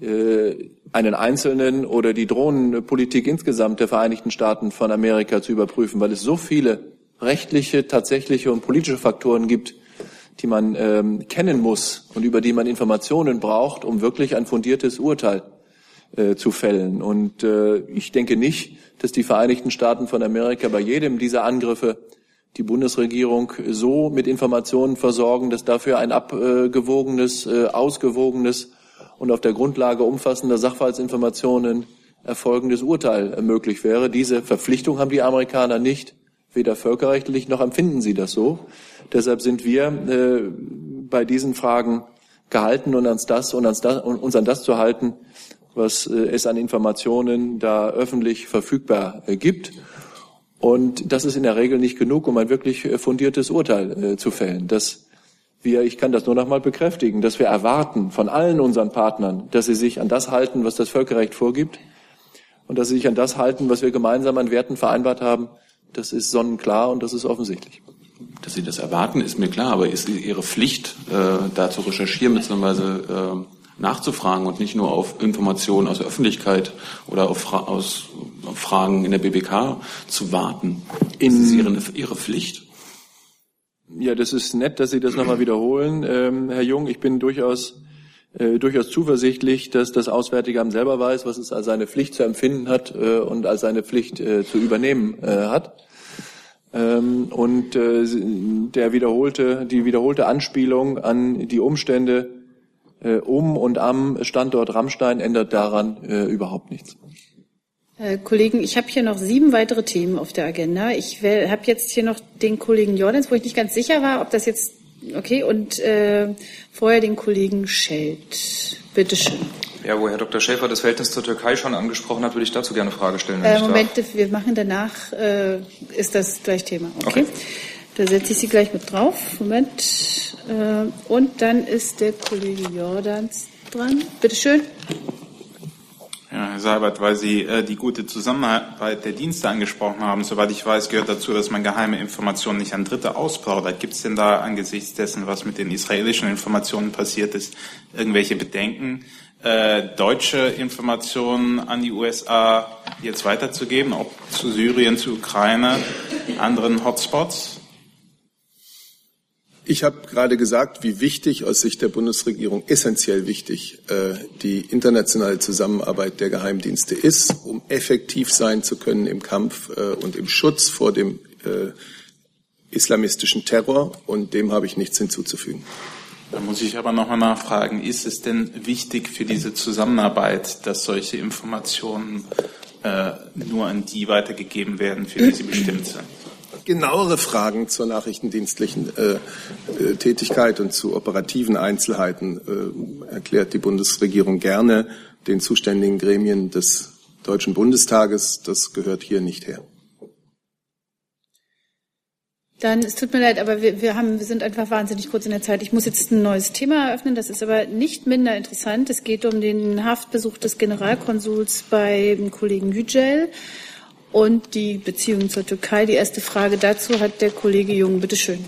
äh, einen Einzelnen oder die Drohnenpolitik insgesamt der Vereinigten Staaten von Amerika zu überprüfen, weil es so viele rechtliche, tatsächliche und politische Faktoren gibt, die man ähm, kennen muss und über die man Informationen braucht, um wirklich ein fundiertes Urteil äh, zu fällen. Und äh, ich denke nicht, dass die Vereinigten Staaten von Amerika bei jedem dieser Angriffe die Bundesregierung so mit Informationen versorgen, dass dafür ein abgewogenes, äh, ausgewogenes und auf der Grundlage umfassender Sachverhaltsinformationen erfolgendes Urteil möglich wäre. Diese Verpflichtung haben die Amerikaner nicht weder völkerrechtlich noch empfinden sie das so. Deshalb sind wir äh, bei diesen Fragen gehalten und ans das und ans das, und uns an das zu halten, was äh, es an Informationen da öffentlich verfügbar äh, gibt. Und das ist in der Regel nicht genug, um ein wirklich äh, fundiertes Urteil äh, zu fällen. Dass wir, ich kann das nur noch mal bekräftigen, dass wir erwarten von allen unseren Partnern, dass sie sich an das halten, was das Völkerrecht vorgibt und dass sie sich an das halten, was wir gemeinsam an Werten vereinbart haben, das ist sonnenklar und das ist offensichtlich. Dass Sie das erwarten, ist mir klar, aber ist Ihre Pflicht, äh, da zu recherchieren bzw. Äh, nachzufragen und nicht nur auf Informationen aus der Öffentlichkeit oder auf, Fra aus, auf Fragen in der BBK zu warten? In ist Ihre, Ihre Pflicht? Ja, das ist nett, dass Sie das nochmal wiederholen, ähm, Herr Jung. Ich bin durchaus äh, durchaus zuversichtlich, dass das Auswärtige Amt selber weiß, was es als seine Pflicht zu empfinden hat äh, und als seine Pflicht äh, zu übernehmen äh, hat. Ähm, und äh, der wiederholte, die wiederholte Anspielung an die Umstände äh, um und am Standort Rammstein ändert daran überhaupt nichts. Äh, Kollegen, ich habe hier noch sieben weitere Themen auf der Agenda. Ich habe jetzt hier noch den Kollegen Jordans, wo ich nicht ganz sicher war, ob das jetzt Okay, und äh, vorher den Kollegen Schelt. Bitte schön. Ja, wo Herr Dr. Schäfer das Verhältnis zur Türkei schon angesprochen hat, würde ich dazu gerne eine Frage stellen. Äh, Moment, darf. wir machen danach, äh, ist das gleich Thema. Okay. okay. Da setze ich Sie gleich mit drauf. Moment. Äh, und dann ist der Kollege Jordans dran. Bitte schön. Ja, Herr Seibert, weil Sie äh, die gute Zusammenarbeit der Dienste angesprochen haben, soweit ich weiß, gehört dazu, dass man geheime Informationen nicht an Dritte ausplaudert. Gibt es denn da angesichts dessen, was mit den israelischen Informationen passiert ist, irgendwelche Bedenken, äh, deutsche Informationen an die USA jetzt weiterzugeben, ob zu Syrien, zu Ukraine, anderen Hotspots? Ich habe gerade gesagt, wie wichtig aus Sicht der Bundesregierung essentiell wichtig äh, die internationale Zusammenarbeit der Geheimdienste ist, um effektiv sein zu können im Kampf äh, und im Schutz vor dem äh, islamistischen Terror. Und dem habe ich nichts hinzuzufügen. Da muss ich aber nochmal nachfragen, ist es denn wichtig für diese Zusammenarbeit, dass solche Informationen nur an die weitergegeben werden, für die sie bestimmt sind? Genauere Fragen zur nachrichtendienstlichen äh, äh, Tätigkeit und zu operativen Einzelheiten äh, erklärt die Bundesregierung gerne den zuständigen Gremien des Deutschen Bundestages. Das gehört hier nicht her. Dann, es tut mir leid, aber wir, wir, haben, wir sind einfach wahnsinnig kurz in der Zeit. Ich muss jetzt ein neues Thema eröffnen. Das ist aber nicht minder interessant. Es geht um den Haftbesuch des Generalkonsuls beim Kollegen Yücel und die Beziehungen zur Türkei. Die erste Frage dazu hat der Kollege Jung. Bitte schön.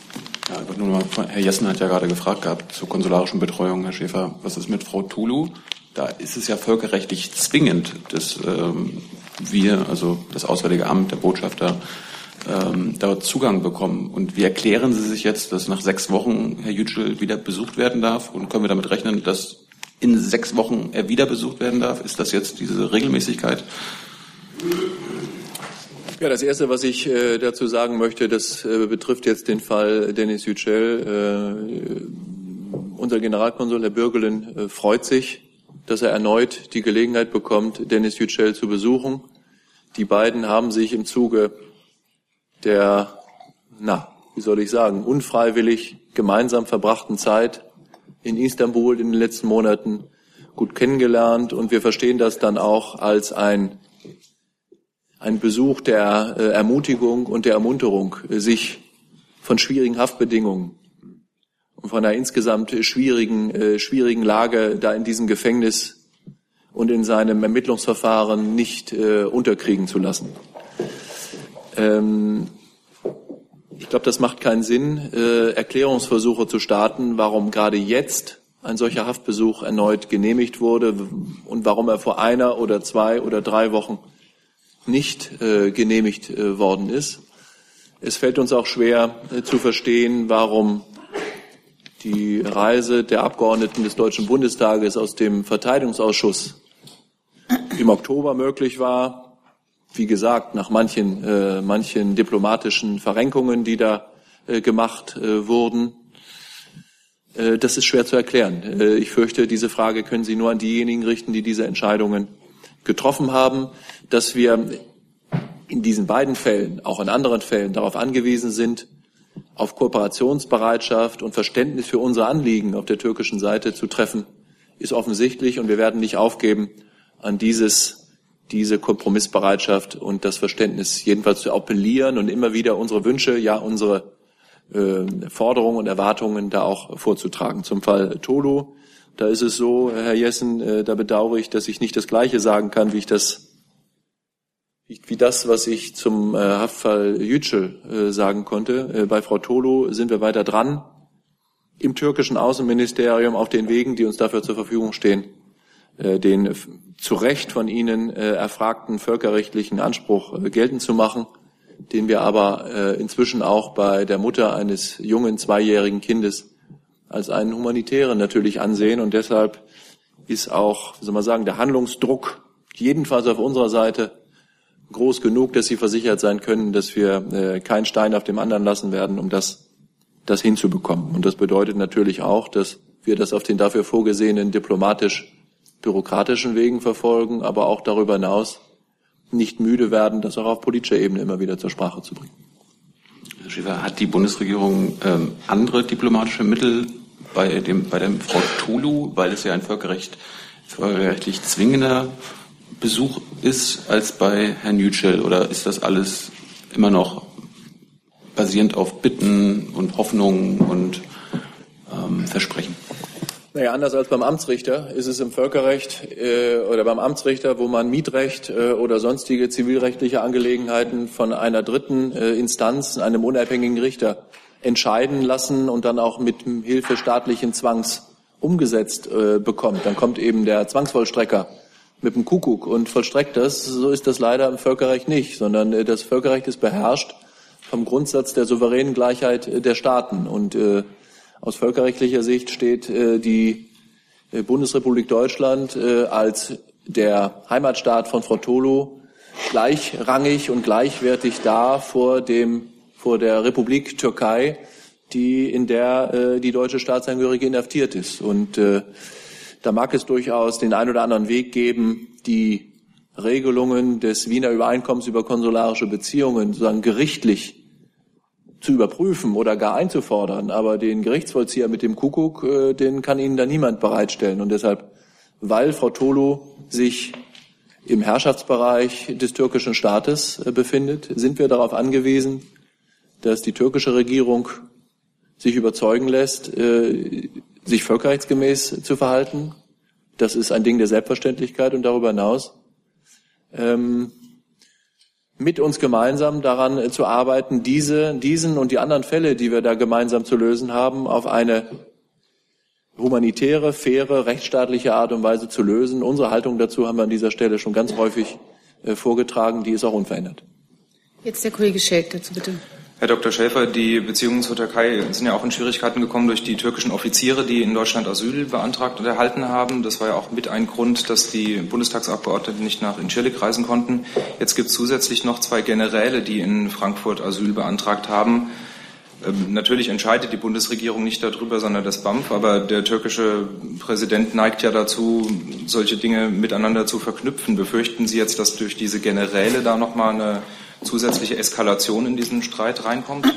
Ja, nur mal, Herr Jessen hat ja gerade gefragt gehabt zur konsularischen Betreuung, Herr Schäfer. Was ist mit Frau Tulu? Da ist es ja völkerrechtlich zwingend, dass ähm, wir, also das Auswärtige Amt, der Botschafter, ähm, dort Zugang bekommen. Und wie erklären Sie sich jetzt, dass nach sechs Wochen Herr Yücel wieder besucht werden darf? Und können wir damit rechnen, dass in sechs Wochen er wieder besucht werden darf? Ist das jetzt diese Regelmäßigkeit? Ja, das Erste, was ich äh, dazu sagen möchte, das äh, betrifft jetzt den Fall Dennis Yücel. Äh, unser Generalkonsul, Herr Bürgelin, äh, freut sich, dass er erneut die Gelegenheit bekommt, Dennis Yücel zu besuchen. Die beiden haben sich im Zuge der, na, wie soll ich sagen, unfreiwillig gemeinsam verbrachten Zeit in Istanbul in den letzten Monaten gut kennengelernt und wir verstehen das dann auch als ein ein Besuch der äh, Ermutigung und der Ermunterung, äh, sich von schwierigen Haftbedingungen und von einer insgesamt schwierigen, äh, schwierigen Lage da in diesem Gefängnis und in seinem Ermittlungsverfahren nicht unterkriegen zu lassen. Ähm, ich glaube, das macht keinen Sinn, Erklärungsversuche zu starten, warum gerade jetzt ein solcher Haftbesuch erneut genehmigt wurde und warum er vor einer oder zwei oder drei Wochen nicht äh, genehmigt äh, worden ist. Es fällt uns auch schwer äh, zu verstehen, warum die Reise der Abgeordneten des Deutschen Bundestages aus dem Verteidigungsausschuss im Oktober möglich war. Wie gesagt, nach manchen, äh, manchen diplomatischen Verrenkungen, die da äh, gemacht äh, wurden. Äh, das ist schwer zu erklären. Äh, ich fürchte, diese Frage können Sie nur an diejenigen richten, die diese Entscheidungen getroffen haben, dass wir in diesen beiden Fällen, auch in anderen Fällen, darauf angewiesen sind, auf Kooperationsbereitschaft und Verständnis für unsere Anliegen auf der türkischen Seite zu treffen, ist offensichtlich und wir werden nicht aufgeben, an dieses, diese Kompromissbereitschaft und das Verständnis jedenfalls zu appellieren und immer wieder unsere Wünsche, ja unsere äh, Forderungen und Erwartungen da auch vorzutragen. Zum Fall Tolo da ist es so, Herr Jessen, äh, da bedauere ich, dass ich nicht das Gleiche sagen kann, wie ich das, wie das, was ich zum äh, Haftfall Yücel äh, sagen konnte. Bei Frau Tolo sind wir weiter dran, im türkischen Außenministerium auf den Wegen, die uns dafür zur Verfügung stehen, den zu Recht von Ihnen erfragten völkerrechtlichen Anspruch geltend zu machen, den wir aber inzwischen auch bei der Mutter eines jungen zweijährigen Kindes als einen humanitären natürlich ansehen und deshalb ist auch, wie soll man sagen, der Handlungsdruck jedenfalls auf unserer Seite groß genug, dass Sie versichert sein können, dass wir äh, keinen Stein auf dem anderen lassen werden, um das, das hinzubekommen. Und das bedeutet natürlich auch, dass wir das auf den dafür vorgesehenen diplomatisch-bürokratischen Wegen verfolgen, aber auch darüber hinaus nicht müde werden, das auch auf politischer Ebene immer wieder zur Sprache zu bringen. Herr Schäfer, hat die Bundesregierung ähm, andere diplomatische Mittel bei dem bei dem Frau Tulu, weil es ja ein Völkerrecht, völkerrechtlich zwingender Besuch ist als bei Herrn Yücel? Oder ist das alles immer noch basierend auf Bitten und Hoffnungen und ähm, Versprechen? Naja, anders als beim Amtsrichter ist es im Völkerrecht äh, oder beim Amtsrichter, wo man Mietrecht äh, oder sonstige zivilrechtliche Angelegenheiten von einer dritten äh, Instanz, einem unabhängigen Richter, entscheiden lassen und dann auch mit Hilfe staatlichen Zwangs umgesetzt äh, bekommt. Dann kommt eben der Zwangsvollstrecker mit dem Kuckuck und vollstreckt das. So ist das leider im Völkerrecht nicht, sondern äh, das Völkerrecht ist beherrscht vom Grundsatz der souveränen Gleichheit äh, der Staaten. Und äh, aus völkerrechtlicher Sicht steht die Bundesrepublik Deutschland als der Heimatstaat von Frau Tolo gleichrangig und gleichwertig da vor dem vor der Republik Türkei, die in der äh, die deutsche Staatsangehörige inhaftiert ist. Und äh, da mag es durchaus den ein oder anderen Weg geben, die Regelungen des Wiener Übereinkommens über konsularische Beziehungen sozusagen gerichtlich zu überprüfen oder gar einzufordern. Aber den Gerichtsvollzieher mit dem Kuckuck, äh, den kann Ihnen da niemand bereitstellen. Und deshalb, weil Frau Tolu sich im Herrschaftsbereich des türkischen Staates äh, befindet, sind wir darauf angewiesen, dass die türkische Regierung sich überzeugen lässt, äh, sich völkerrechtsgemäß zu verhalten. Das ist ein Ding der Selbstverständlichkeit und darüber hinaus ähm, mit uns gemeinsam daran äh, zu arbeiten, diese, diesen und die anderen Fälle, die wir da gemeinsam zu lösen haben, auf eine humanitäre, faire, rechtsstaatliche Art und Weise zu lösen. Unsere Haltung dazu haben wir an dieser Stelle schon ganz häufig äh, vorgetragen, die ist auch unverändert. Jetzt der Kollege Schelk dazu bitte. Herr Dr. Schäfer, die Beziehungen zur Türkei sind ja auch in Schwierigkeiten gekommen durch die türkischen Offiziere, die in Deutschland Asyl beantragt und erhalten haben. Das war ja auch mit ein Grund, dass die Bundestagsabgeordneten nicht nach Incirlik reisen konnten. Jetzt gibt es zusätzlich noch zwei Generäle, die in Frankfurt Asyl beantragt haben. Ähm, natürlich entscheidet die Bundesregierung nicht darüber, sondern das BAMF, aber der türkische Präsident neigt ja dazu, solche Dinge miteinander zu verknüpfen. Befürchten Sie jetzt, dass durch diese Generäle da nochmal eine zusätzliche Eskalation in diesen Streit reinkommt?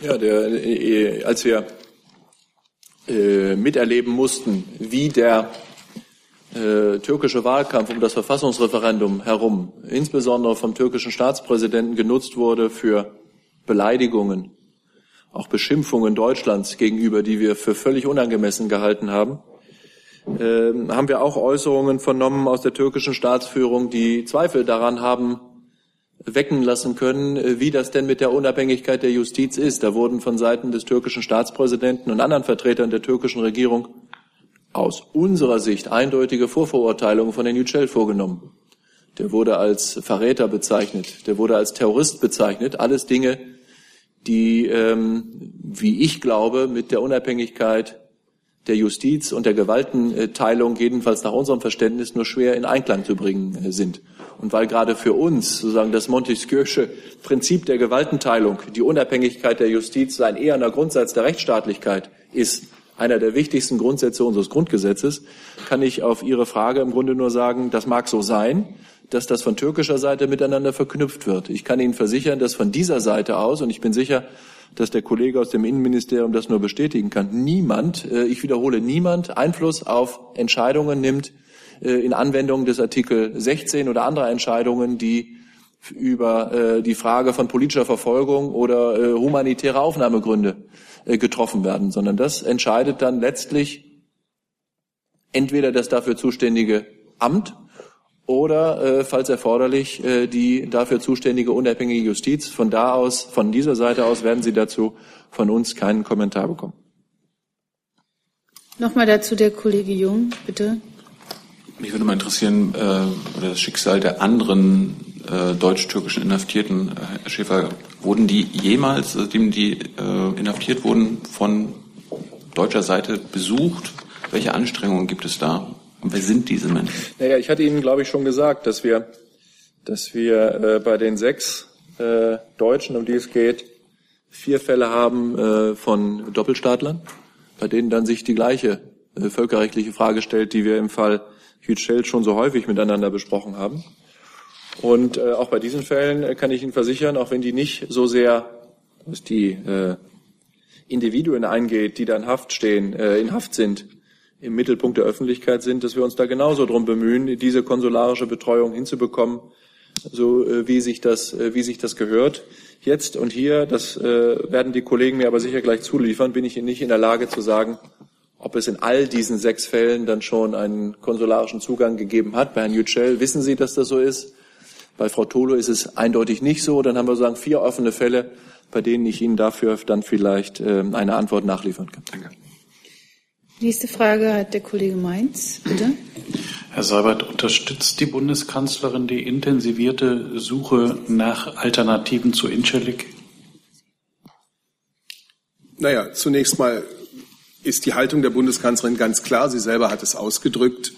Ja, der, äh, als wir äh, miterleben mussten, wie der äh, türkische Wahlkampf um das Verfassungsreferendum herum, insbesondere vom türkischen Staatspräsidenten genutzt wurde für Beleidigungen, auch Beschimpfungen Deutschlands gegenüber, die wir für völlig unangemessen gehalten haben, äh, haben wir auch Äußerungen vernommen aus der türkischen Staatsführung, die Zweifel daran haben wecken lassen können, äh, wie das denn mit der Unabhängigkeit der Justiz ist. Da wurden von Seiten des türkischen Staatspräsidenten und anderen Vertretern der türkischen Regierung aus unserer Sicht eindeutige Vorverurteilungen von Herrn Yücel vorgenommen. Der wurde als Verräter bezeichnet, der wurde als Terrorist bezeichnet. Alles Dinge, die, ähm, wie ich glaube, mit der Unabhängigkeit der Justiz und der Gewaltenteilung jedenfalls nach unserem Verständnis nur schwer in Einklang zu bringen äh, sind. Und weil gerade für uns sozusagen das Montesquieu'sche Prinzip der Gewaltenteilung, die Unabhängigkeit der Justiz ein eherner Grundsatz der Rechtsstaatlichkeit ist, einer der wichtigsten Grundsätze unseres Grundgesetzes, kann ich auf Ihre Frage im Grunde nur sagen, das mag so sein, dass das von türkischer Seite miteinander verknüpft wird. Ich kann Ihnen versichern, dass von dieser Seite aus, und ich bin sicher, dass der Kollege aus dem Innenministerium das nur bestätigen kann, niemand, äh, ich wiederhole, niemand Einfluss auf Entscheidungen nimmt in Anwendung des Artikel 16 oder anderer Entscheidungen, die über äh, die Frage von politischer Verfolgung oder humanitärer Aufnahmegründe getroffen werden, sondern das entscheidet dann letztlich entweder das dafür zuständige Amt oder, äh, falls erforderlich, äh, die dafür zuständige unabhängige Justiz. Von da aus, von dieser Seite aus werden Sie dazu von uns keinen Kommentar bekommen. Nochmal dazu der Kollege Jung, bitte. Mich würde mal interessieren, äh, das Schicksal der anderen äh, deutsch-türkischen Inhaftierten. Äh, Herr Schäfer, wurden die jemals, seitdem die äh, inhaftiert wurden, von deutscher Seite besucht? Welche Anstrengungen gibt es da? Und wer sind diese Menschen? Naja, ich hatte Ihnen, glaube ich, schon gesagt, dass wir, dass wir äh, bei den sechs äh, Deutschen, um die es geht, vier Fälle haben äh, von Doppelstaatlern, bei denen dann sich die gleiche äh, völkerrechtliche Frage stellt, die wir im Fall Hütschel schon so häufig miteinander besprochen haben. Und äh, auch bei diesen Fällen äh, kann ich Ihnen versichern, auch wenn die nicht so sehr was die äh, Individuen eingeht, die da in Haft stehen, äh, in Haft sind, im Mittelpunkt der Öffentlichkeit sind, dass wir uns da genauso darum bemühen, diese konsularische Betreuung hinzubekommen, so äh, wie sich das, äh, wie sich das gehört. Jetzt und hier, das äh, werden die Kollegen mir aber sicher gleich zuliefern, bin ich nicht in der Lage zu sagen, ob es in all diesen sechs Fällen dann schon einen konsularischen Zugang gegeben hat. Bei Herrn Yücel wissen Sie, dass das so ist. Bei Frau Tolo ist es eindeutig nicht so. Dann haben wir sozusagen vier offene Fälle, bei denen ich Ihnen dafür dann vielleicht äh, eine Antwort nachliefern kann. Danke. Nächste Frage hat der Kollege Mainz, bitte. Herr Seibert, unterstützt die Bundeskanzlerin die intensivierte Suche nach Alternativen zu Incirlik? Naja, zunächst mal ist die Haltung der Bundeskanzlerin ganz klar. Sie selber hat es ausgedrückt.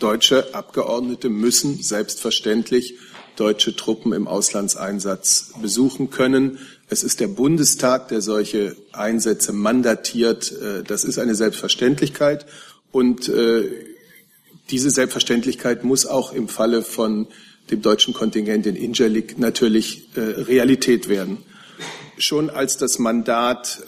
Deutsche Abgeordnete müssen selbstverständlich deutsche Truppen im Auslandseinsatz besuchen können. Es ist der Bundestag, der solche Einsätze mandatiert. Äh, das ist eine Selbstverständlichkeit. Und äh, diese Selbstverständlichkeit muss auch im Falle von dem deutschen Kontingent in Injalik natürlich äh, Realität werden. Schon als das Mandat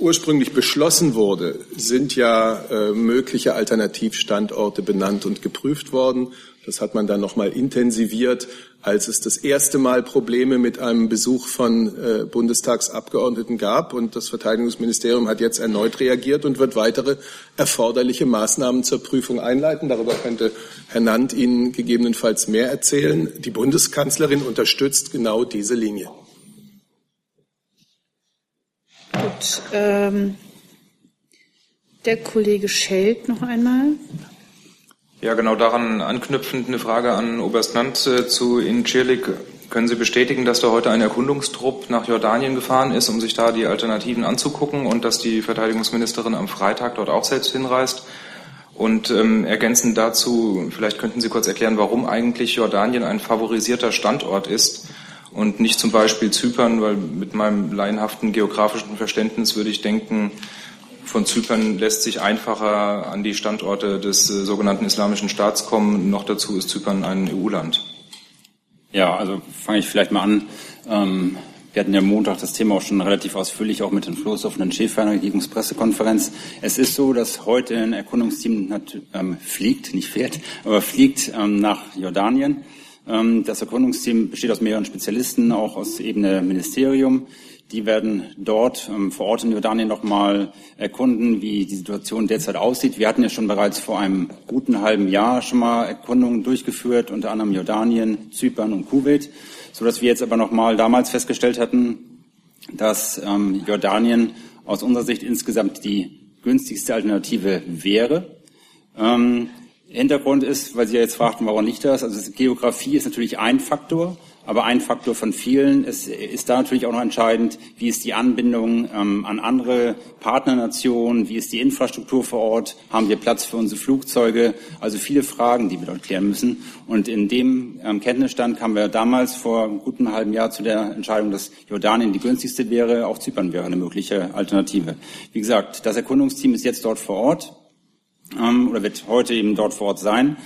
ursprünglich beschlossen wurde, sind ja äh, mögliche Alternativstandorte benannt und geprüft worden. Das hat man dann nochmal intensiviert, als es das erste Mal Probleme mit einem Besuch von äh, Bundestagsabgeordneten gab. Und das Verteidigungsministerium hat jetzt erneut reagiert und wird weitere erforderliche Maßnahmen zur Prüfung einleiten. Darüber könnte Herr Nant Ihnen gegebenenfalls mehr erzählen. Die Bundeskanzlerin unterstützt genau diese Linie. Gut, ähm, der Kollege Schelt noch einmal. Ja, genau daran anknüpfend eine Frage an Oberst Nant äh, zu Incirlik. Können Sie bestätigen, dass da heute ein Erkundungstrupp nach Jordanien gefahren ist, um sich da die Alternativen anzugucken und dass die Verteidigungsministerin am Freitag dort auch selbst hinreist? Und ähm, ergänzend dazu, vielleicht könnten Sie kurz erklären, warum eigentlich Jordanien ein favorisierter Standort ist und nicht zum Beispiel Zypern, weil mit meinem laienhaften geografischen Verständnis würde ich denken, von Zypern lässt sich einfacher an die Standorte des äh, sogenannten Islamischen Staats kommen. Noch dazu ist Zypern ein EU-Land. Ja, also fange ich vielleicht mal an. Ähm, wir hatten ja Montag das Thema auch schon relativ ausführlich, auch mit den Floß auf den Schäfer in der Regierungspressekonferenz. Es ist so, dass heute ein Erkundungsteam ähm, fliegt, nicht fährt, aber fliegt ähm, nach Jordanien das Erkundungsteam besteht aus mehreren Spezialisten, auch aus Ebene Ministerium. Die werden dort ähm, vor Ort in Jordanien nochmal erkunden, wie die Situation derzeit aussieht. Wir hatten ja schon bereits vor einem guten halben Jahr schon mal Erkundungen durchgeführt, unter anderem Jordanien, Zypern und Kuwait, sodass wir jetzt aber nochmal damals festgestellt hatten, dass ähm, Jordanien aus unserer Sicht insgesamt die günstigste Alternative wäre. Ähm, Hintergrund ist, weil Sie ja jetzt fragten, warum nicht das? Also Geografie ist natürlich ein Faktor, aber ein Faktor von vielen. Es ist da natürlich auch noch entscheidend, wie ist die Anbindung ähm, an andere Partnernationen, wie ist die Infrastruktur vor Ort, haben wir Platz für unsere Flugzeuge? Also viele Fragen, die wir dort klären müssen. Und in dem ähm, Kenntnisstand kamen wir damals vor einem guten halben Jahr zu der Entscheidung, dass Jordanien die günstigste wäre, auch Zypern wäre eine mögliche Alternative. Wie gesagt, das Erkundungsteam ist jetzt dort vor Ort ähm, oder wird heute eben dort vor Ort sein.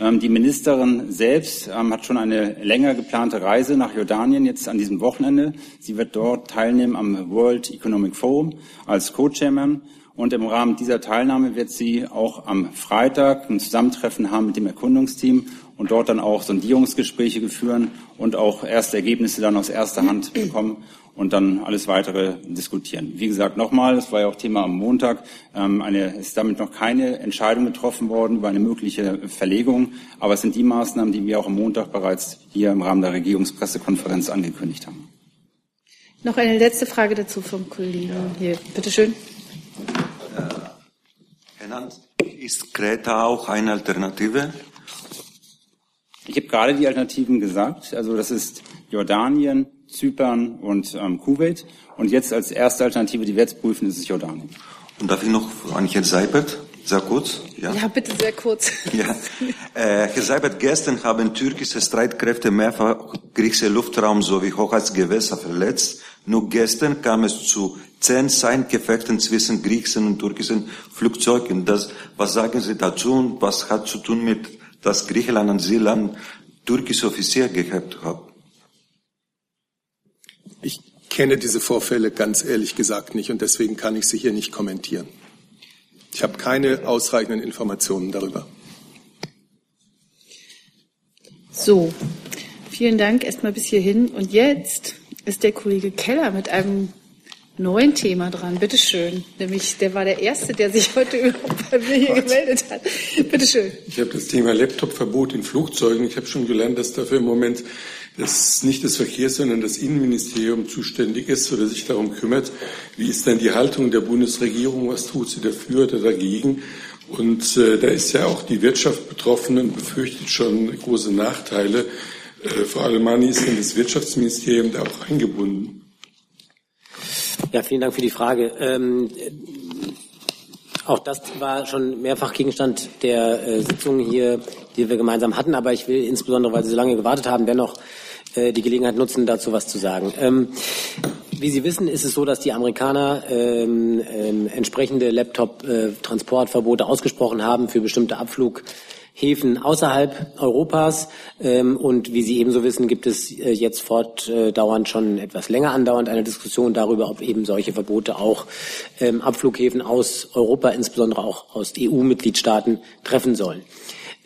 Ähm, die Ministerin selbst ähm, hat schon eine länger geplante Reise nach Jordanien jetzt an diesem Wochenende. Sie wird dort teilnehmen am World Economic Forum als Co-Chairman. Und im Rahmen dieser Teilnahme wird sie auch am Freitag ein Zusammentreffen haben mit dem Erkundungsteam und dort dann auch Sondierungsgespräche führen und auch erste Ergebnisse dann aus erster Hand bekommen und dann alles weitere diskutieren. Wie gesagt, nochmal, das war ja auch Thema am Montag, ähm, eine, ist damit noch keine Entscheidung getroffen worden über eine mögliche Verlegung, aber es sind die Maßnahmen, die wir auch am Montag bereits hier im Rahmen der Regierungspressekonferenz angekündigt haben. Noch eine letzte Frage dazu vom Kollegen hier. Bitte schön. Äh, Herr Nant, ist Kreta auch eine Alternative? Ich habe gerade die Alternativen gesagt. Also das ist Jordanien, Zypern und ähm, Kuwait. Und jetzt als erste Alternative, die wir jetzt prüfen, ist es Jordanien. Und darf ich noch an Herrn Seibert, sehr kurz? Ja, ja bitte sehr kurz. Ja. Äh, Herr Seibert, gestern haben türkische Streitkräfte mehrfach griechische Luftraum sowie Hochheitsgewässer verletzt. Nur gestern kam es zu zehn Seingefechten zwischen griechischen und türkischen Flugzeugen. Das, was sagen Sie dazu und was hat zu tun mit, dass Griechenland an Seeland türkische Offizier gehabt hat? Kenne diese Vorfälle ganz ehrlich gesagt nicht und deswegen kann ich sie hier nicht kommentieren. Ich habe keine ausreichenden Informationen darüber. So, vielen Dank erstmal bis hierhin. Und jetzt ist der Kollege Keller mit einem neuen Thema dran. Bitte schön. Nämlich, der war der Erste, der sich heute überhaupt bei mir hier gemeldet hat. Bitte schön. Ich habe das Thema Laptopverbot in Flugzeugen. Ich habe schon gelernt, dass dafür im Moment das nicht das Verkehrs-, sondern das Innenministerium zuständig ist oder sich darum kümmert. Wie ist denn die Haltung der Bundesregierung? Was tut sie dafür oder dagegen? Und äh, da ist ja auch die Wirtschaft betroffen und befürchtet schon große Nachteile. Äh, Frau Alemani ist in das Wirtschaftsministerium da auch eingebunden. Ja, vielen Dank für die Frage. Ähm, auch das war schon mehrfach Gegenstand der äh, Sitzungen hier, die wir gemeinsam hatten. Aber ich will insbesondere, weil Sie so lange gewartet haben, dennoch die Gelegenheit nutzen, dazu was zu sagen. Ähm, wie Sie wissen, ist es so, dass die Amerikaner ähm, ähm, entsprechende Laptop-Transportverbote ausgesprochen haben für bestimmte Abflughäfen außerhalb Europas. Ähm, und wie Sie ebenso wissen, gibt es äh, jetzt fortdauernd schon etwas länger andauernd eine Diskussion darüber, ob eben solche Verbote auch ähm, Abflughäfen aus Europa, insbesondere auch aus EU-Mitgliedstaaten, treffen sollen.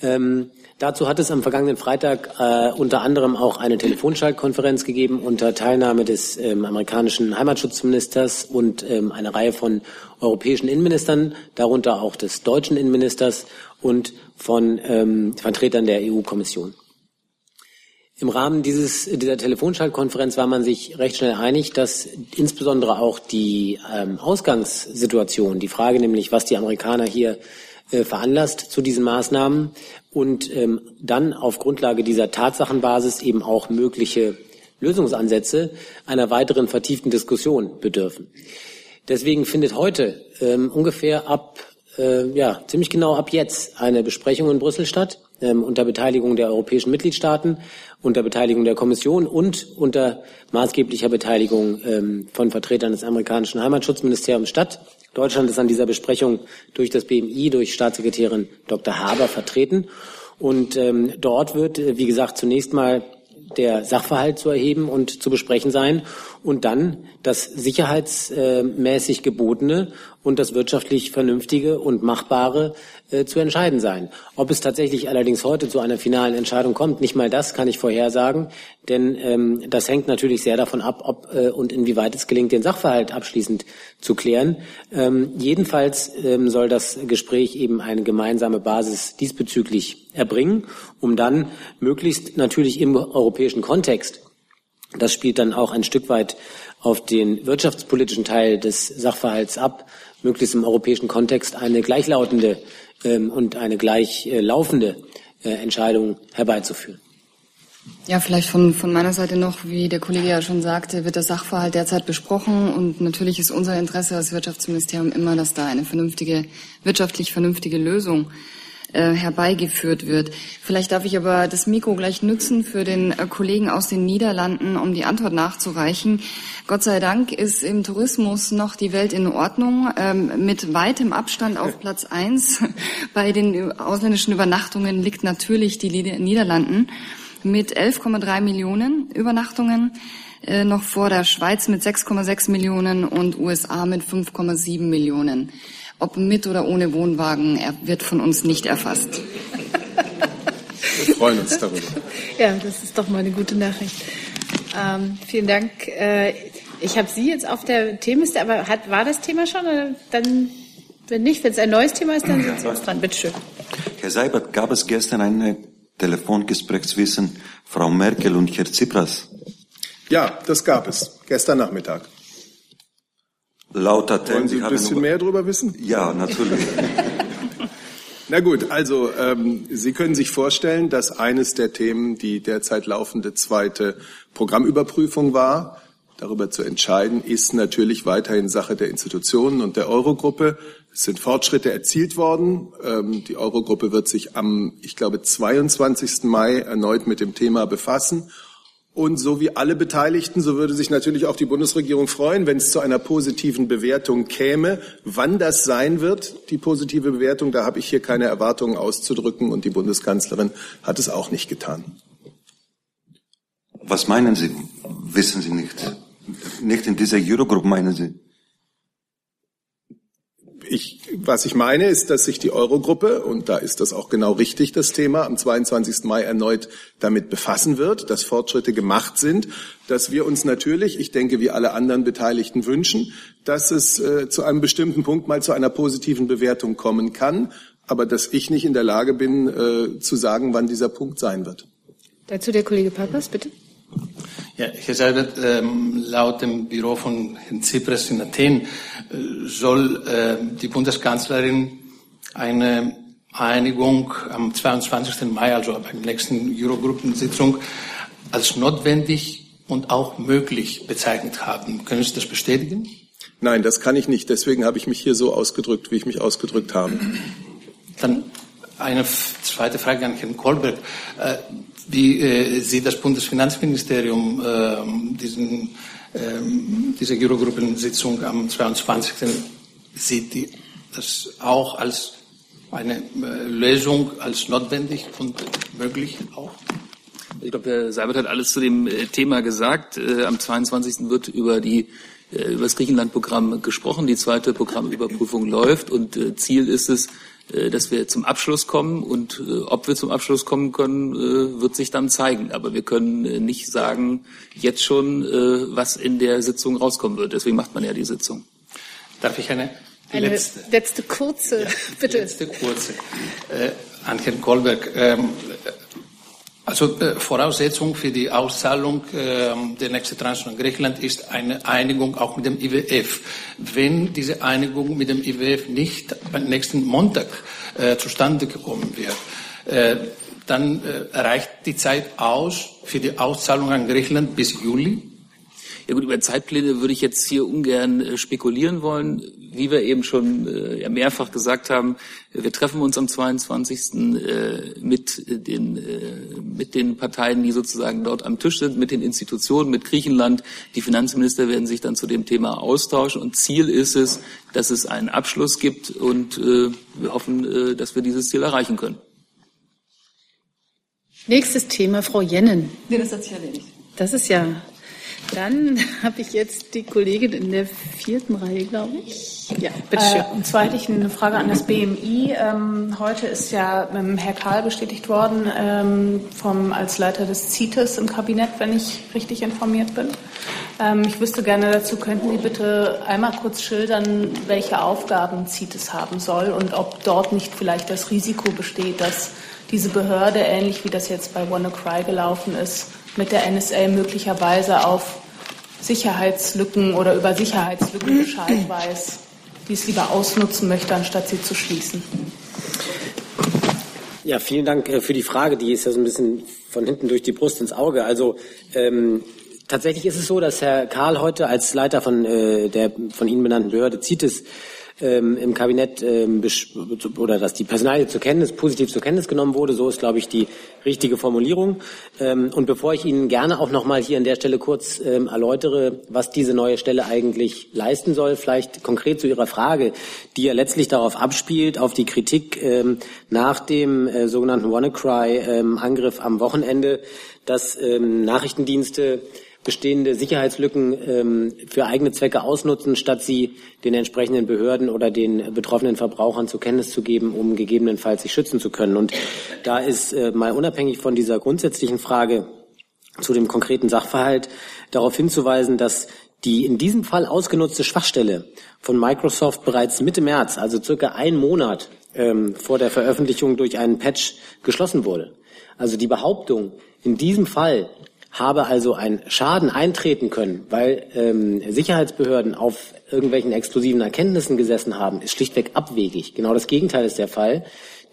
Ähm, Dazu hat es am vergangenen Freitag äh, unter anderem auch eine Telefonschaltkonferenz gegeben unter Teilnahme des ähm, amerikanischen Heimatschutzministers und ähm, einer Reihe von europäischen Innenministern, darunter auch des deutschen Innenministers und von ähm, Vertretern der EU-Kommission. Im Rahmen dieses, dieser Telefonschaltkonferenz war man sich recht schnell einig, dass insbesondere auch die ähm, Ausgangssituation, die Frage nämlich, was die Amerikaner hier äh, veranlasst zu diesen Maßnahmen und ähm, dann auf Grundlage dieser Tatsachenbasis eben auch mögliche Lösungsansätze einer weiteren vertieften Diskussion bedürfen. Deswegen findet heute ähm, ungefähr ab, äh, ja, ziemlich genau ab jetzt eine Besprechung in Brüssel statt, ähm, unter Beteiligung der europäischen Mitgliedstaaten, unter Beteiligung der Kommission und unter maßgeblicher Beteiligung ähm, von Vertretern des amerikanischen Heimatschutzministeriums statt. Deutschland ist an dieser Besprechung durch das BMI, durch Staatssekretärin Dr. Haber vertreten. Und ähm, dort wird, äh, wie gesagt, zunächst mal der Sachverhalt zu erheben und zu besprechen sein und dann das sicherheitsmäßig gebotene und das wirtschaftlich Vernünftige und Machbare äh, zu entscheiden sein. Ob es tatsächlich allerdings heute zu einer finalen Entscheidung kommt, nicht mal das kann ich vorhersagen, denn ähm, das hängt natürlich sehr davon ab, ob äh, und inwieweit es gelingt, den Sachverhalt abschließend zu klären. Ähm, jedenfalls ähm, soll das Gespräch eben eine gemeinsame Basis diesbezüglich erbringen, um dann möglichst natürlich im europäischen Kontext das spielt dann auch ein Stück weit auf den wirtschaftspolitischen Teil des Sachverhalts ab, möglichst im europäischen Kontext eine gleichlautende und eine gleichlaufende äh, Entscheidung herbeizuführen. Ja, vielleicht von, von meiner Seite noch, wie der Kollege ja schon sagte, wird der Sachverhalt derzeit besprochen und natürlich ist unser Interesse als Wirtschaftsministerium immer, dass da eine vernünftige, wirtschaftlich vernünftige Lösung äh, herbeigeführt wird. Vielleicht darf ich aber das Mikro gleich nutzen für den äh, Kollegen aus den Niederlanden, um die Antwort nachzureichen. Gott sei Dank ist im Tourismus noch die Welt in Ordnung, ähm, mit weitem Abstand auf Platz eins. Bei den ausländischen Übernachtungen liegt natürlich die Niederlanden mit 11,3 Millionen Übernachtungen äh, noch vor der Schweiz mit 6,6 Millionen und USA mit 5,7 Millionen. Ob mit oder ohne Wohnwagen, er wird von uns nicht erfasst. Wir freuen uns darüber. Ja, das ist doch mal eine gute Nachricht. Ähm, vielen Dank. Äh, ich habe Sie jetzt auf der Themenliste, aber hat, war das Thema schon? Oder dann, wenn nicht, wenn es ein neues Thema ist, dann sind Sie uns dran. Bitte schön. Herr Seibert, gab es gestern ein Telefongespräch zwischen Frau Merkel und Herrn Tsipras? Ja, das gab es. Gestern Nachmittag. Lauter Wollen Sie ein bisschen mehr darüber wissen? Ja, natürlich. Na gut, also ähm, Sie können sich vorstellen, dass eines der Themen die derzeit laufende zweite Programmüberprüfung war. Darüber zu entscheiden, ist natürlich weiterhin Sache der Institutionen und der Eurogruppe. Es sind Fortschritte erzielt worden. Ähm, die Eurogruppe wird sich am, ich glaube, 22. Mai erneut mit dem Thema befassen und so wie alle Beteiligten, so würde sich natürlich auch die Bundesregierung freuen, wenn es zu einer positiven Bewertung käme. Wann das sein wird, die positive Bewertung, da habe ich hier keine Erwartungen auszudrücken und die Bundeskanzlerin hat es auch nicht getan. Was meinen Sie? Wissen Sie nicht? Nicht in dieser Eurogroup, meinen Sie? Ich, was ich meine, ist, dass sich die Eurogruppe, und da ist das auch genau richtig, das Thema, am 22. Mai erneut damit befassen wird, dass Fortschritte gemacht sind, dass wir uns natürlich, ich denke, wie alle anderen Beteiligten wünschen, dass es äh, zu einem bestimmten Punkt mal zu einer positiven Bewertung kommen kann, aber dass ich nicht in der Lage bin, äh, zu sagen, wann dieser Punkt sein wird. Dazu der Kollege Papers, bitte. Ja, Herr Seibert, ähm, laut dem Büro von Herrn Tsipras in Athen äh, soll äh, die Bundeskanzlerin eine Einigung am 22. Mai, also bei der nächsten Eurogruppensitzung, als notwendig und auch möglich bezeichnet haben. Können Sie das bestätigen? Nein, das kann ich nicht. Deswegen habe ich mich hier so ausgedrückt, wie ich mich ausgedrückt habe. Dann eine zweite Frage an Herrn Kolberg. Wie äh, sieht das Bundesfinanzministerium äh, diesen, äh, diese Eurogruppensitzung am 22. Sieht die das auch als eine äh, Lösung, als notwendig und möglich auch? Ich glaube, Herr Seibert hat alles zu dem äh, Thema gesagt. Äh, am 22. wird über die über das Griechenland-Programm gesprochen. Die zweite Programmüberprüfung läuft und Ziel ist es, dass wir zum Abschluss kommen und äh, ob wir zum Abschluss kommen können, äh, wird sich dann zeigen. Aber wir können nicht sagen jetzt schon, was in der Sitzung rauskommen wird. Deswegen macht man ja die Sitzung. Darf ich eine, eine letzte, letzte kurze, ja, bitte. Letzte kurze. Äh, an Herrn Kolberg. Ähm, also äh, Voraussetzung für die Auszahlung äh, der nächsten Tranche von Griechenland ist eine Einigung auch mit dem IWF. Wenn diese Einigung mit dem IWF nicht am nächsten Montag äh, zustande gekommen wird, äh, dann äh, reicht die Zeit aus für die Auszahlung an Griechenland bis Juli. Ja gut, über Zeitpläne würde ich jetzt hier ungern äh, spekulieren wollen. Wie wir eben schon äh, mehrfach gesagt haben, wir treffen uns am 22. Äh, mit, den, äh, mit den Parteien, die sozusagen dort am Tisch sind, mit den Institutionen, mit Griechenland. Die Finanzminister werden sich dann zu dem Thema austauschen. Und Ziel ist es, dass es einen Abschluss gibt. Und äh, wir hoffen, äh, dass wir dieses Ziel erreichen können. Nächstes Thema, Frau Jennen. Nee, das hat sich erledigt. Das ist ja dann habe ich jetzt die Kollegin in der vierten Reihe, glaube ich. Ja, bitteschön. Äh, und zwar hätte ich eine Frage an das BMI. Ähm, heute ist ja ähm, Herr Karl bestätigt worden ähm, vom, als Leiter des CITES im Kabinett, wenn ich richtig informiert bin. Ähm, ich wüsste gerne dazu, könnten Sie bitte einmal kurz schildern, welche Aufgaben CITES haben soll und ob dort nicht vielleicht das Risiko besteht, dass diese Behörde, ähnlich wie das jetzt bei WannaCry gelaufen ist, mit der NSA möglicherweise auf Sicherheitslücken oder über Sicherheitslücken Bescheid weiß, die es lieber ausnutzen möchte, anstatt sie zu schließen. Ja, vielen Dank äh, für die Frage. Die ist ja so ein bisschen von hinten durch die Brust ins Auge. Also ähm, tatsächlich ist es so, dass Herr Karl heute als Leiter von äh, der von Ihnen benannten Behörde CITES ähm, im Kabinett ähm, oder dass die Personalie zur Kenntnis, positiv zur Kenntnis genommen wurde. So ist, glaube ich, die richtige Formulierung. Ähm, und bevor ich Ihnen gerne auch nochmal hier an der Stelle kurz ähm, erläutere, was diese neue Stelle eigentlich leisten soll, vielleicht konkret zu Ihrer Frage, die ja letztlich darauf abspielt, auf die Kritik ähm, nach dem äh, sogenannten WannaCry-Angriff ähm, am Wochenende, dass ähm, Nachrichtendienste bestehende Sicherheitslücken ähm, für eigene Zwecke ausnutzen, statt sie den entsprechenden Behörden oder den betroffenen Verbrauchern zur Kenntnis zu geben, um gegebenenfalls sich schützen zu können. Und da ist äh, mal unabhängig von dieser grundsätzlichen Frage zu dem konkreten Sachverhalt darauf hinzuweisen, dass die in diesem Fall ausgenutzte Schwachstelle von Microsoft bereits Mitte März, also circa einen Monat ähm, vor der Veröffentlichung durch einen Patch geschlossen wurde. Also die Behauptung, in diesem Fall habe also ein Schaden eintreten können, weil ähm, Sicherheitsbehörden auf irgendwelchen exklusiven Erkenntnissen gesessen haben, ist schlichtweg abwegig. Genau das Gegenteil ist der Fall.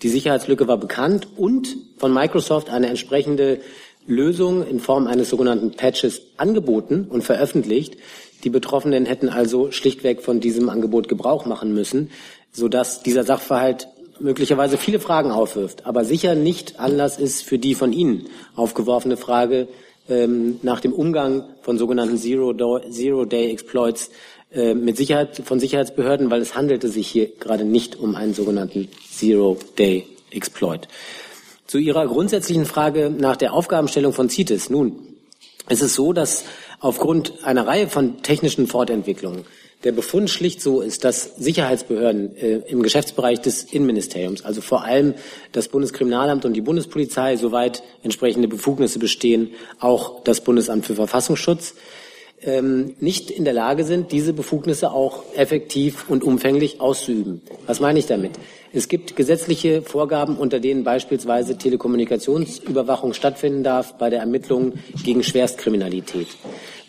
Die Sicherheitslücke war bekannt und von Microsoft eine entsprechende Lösung in Form eines sogenannten Patches angeboten und veröffentlicht. Die Betroffenen hätten also schlichtweg von diesem Angebot Gebrauch machen müssen, sodass dieser Sachverhalt möglicherweise viele Fragen aufwirft, aber sicher nicht Anlass ist für die von Ihnen aufgeworfene Frage, ähm, nach dem Umgang von sogenannten Zero-Day-Exploits äh, mit Sicherheit, von Sicherheitsbehörden, weil es handelte sich hier gerade nicht um einen sogenannten Zero-Day-Exploit. Zu Ihrer grundsätzlichen Frage nach der Aufgabenstellung von CITES. Nun, es ist so, dass aufgrund einer Reihe von technischen Fortentwicklungen der Befund schlicht so ist, dass Sicherheitsbehörden äh, im Geschäftsbereich des Innenministeriums, also vor allem das Bundeskriminalamt und die Bundespolizei, soweit entsprechende Befugnisse bestehen, auch das Bundesamt für Verfassungsschutz, ähm, nicht in der Lage sind, diese Befugnisse auch effektiv und umfänglich auszuüben. Was meine ich damit? Es gibt gesetzliche Vorgaben, unter denen beispielsweise Telekommunikationsüberwachung stattfinden darf bei der Ermittlung gegen Schwerstkriminalität.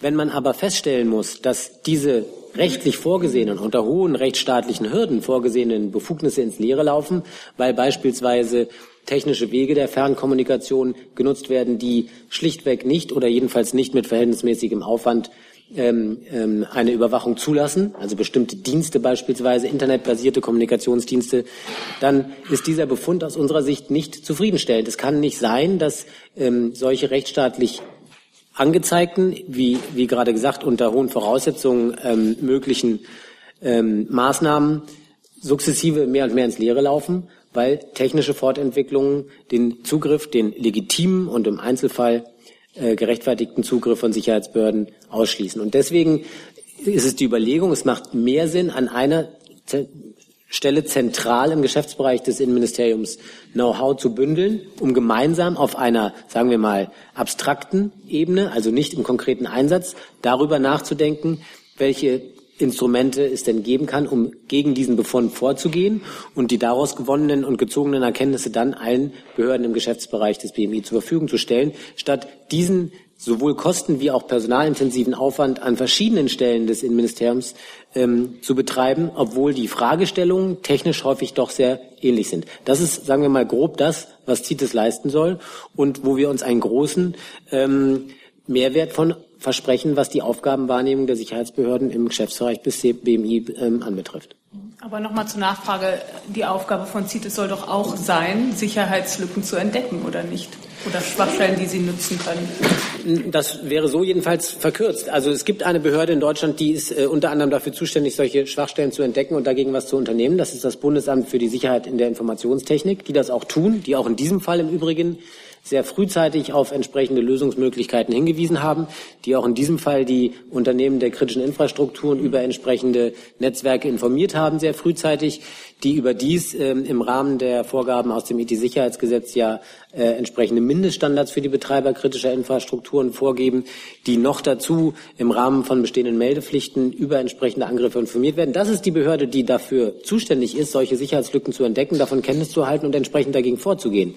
Wenn man aber feststellen muss, dass diese rechtlich vorgesehenen, unter hohen rechtsstaatlichen Hürden vorgesehenen Befugnisse ins Leere laufen, weil beispielsweise technische Wege der Fernkommunikation genutzt werden, die schlichtweg nicht oder jedenfalls nicht mit verhältnismäßigem Aufwand ähm, ähm, eine Überwachung zulassen, also bestimmte Dienste beispielsweise, internetbasierte Kommunikationsdienste, dann ist dieser Befund aus unserer Sicht nicht zufriedenstellend. Es kann nicht sein, dass ähm, solche rechtsstaatlich angezeigten, wie, wie gerade gesagt, unter hohen Voraussetzungen ähm, möglichen ähm, Maßnahmen sukzessive mehr und mehr ins Leere laufen, weil technische Fortentwicklungen den Zugriff, den legitimen und im Einzelfall äh, gerechtfertigten Zugriff von Sicherheitsbehörden ausschließen. Und deswegen ist es die Überlegung, es macht mehr Sinn, an einer Stelle zentral im Geschäftsbereich des Innenministeriums Know-how zu bündeln, um gemeinsam auf einer, sagen wir mal, abstrakten Ebene, also nicht im konkreten Einsatz, darüber nachzudenken, welche Instrumente es denn geben kann, um gegen diesen Befund vorzugehen und die daraus gewonnenen und gezogenen Erkenntnisse dann allen Behörden im Geschäftsbereich des BMI zur Verfügung zu stellen, statt diesen sowohl kosten- wie auch personalintensiven Aufwand an verschiedenen Stellen des Innenministeriums ähm, zu betreiben, obwohl die Fragestellungen technisch häufig doch sehr ähnlich sind. Das ist, sagen wir mal, grob das, was CITES leisten soll und wo wir uns einen großen ähm, Mehrwert von versprechen, was die Aufgabenwahrnehmung der Sicherheitsbehörden im Geschäftsbereich bis BMI ähm, anbetrifft. Aber nochmal zur Nachfrage. Die Aufgabe von CITES soll doch auch sein, Sicherheitslücken zu entdecken, oder nicht? Oder Schwachstellen, die sie nutzen können? Das wäre so jedenfalls verkürzt. Also es gibt eine Behörde in Deutschland, die ist äh, unter anderem dafür zuständig, solche Schwachstellen zu entdecken und dagegen was zu unternehmen. Das ist das Bundesamt für die Sicherheit in der Informationstechnik, die das auch tun, die auch in diesem Fall im Übrigen sehr frühzeitig auf entsprechende Lösungsmöglichkeiten hingewiesen haben, die auch in diesem Fall die Unternehmen der kritischen Infrastrukturen über entsprechende Netzwerke informiert haben, sehr frühzeitig, die überdies ähm, im Rahmen der Vorgaben aus dem IT-Sicherheitsgesetz ja äh, entsprechende Mindeststandards für die Betreiber kritischer Infrastrukturen vorgeben, die noch dazu im Rahmen von bestehenden Meldepflichten über entsprechende Angriffe informiert werden. Das ist die Behörde, die dafür zuständig ist, solche Sicherheitslücken zu entdecken, davon Kenntnis zu erhalten und entsprechend dagegen vorzugehen.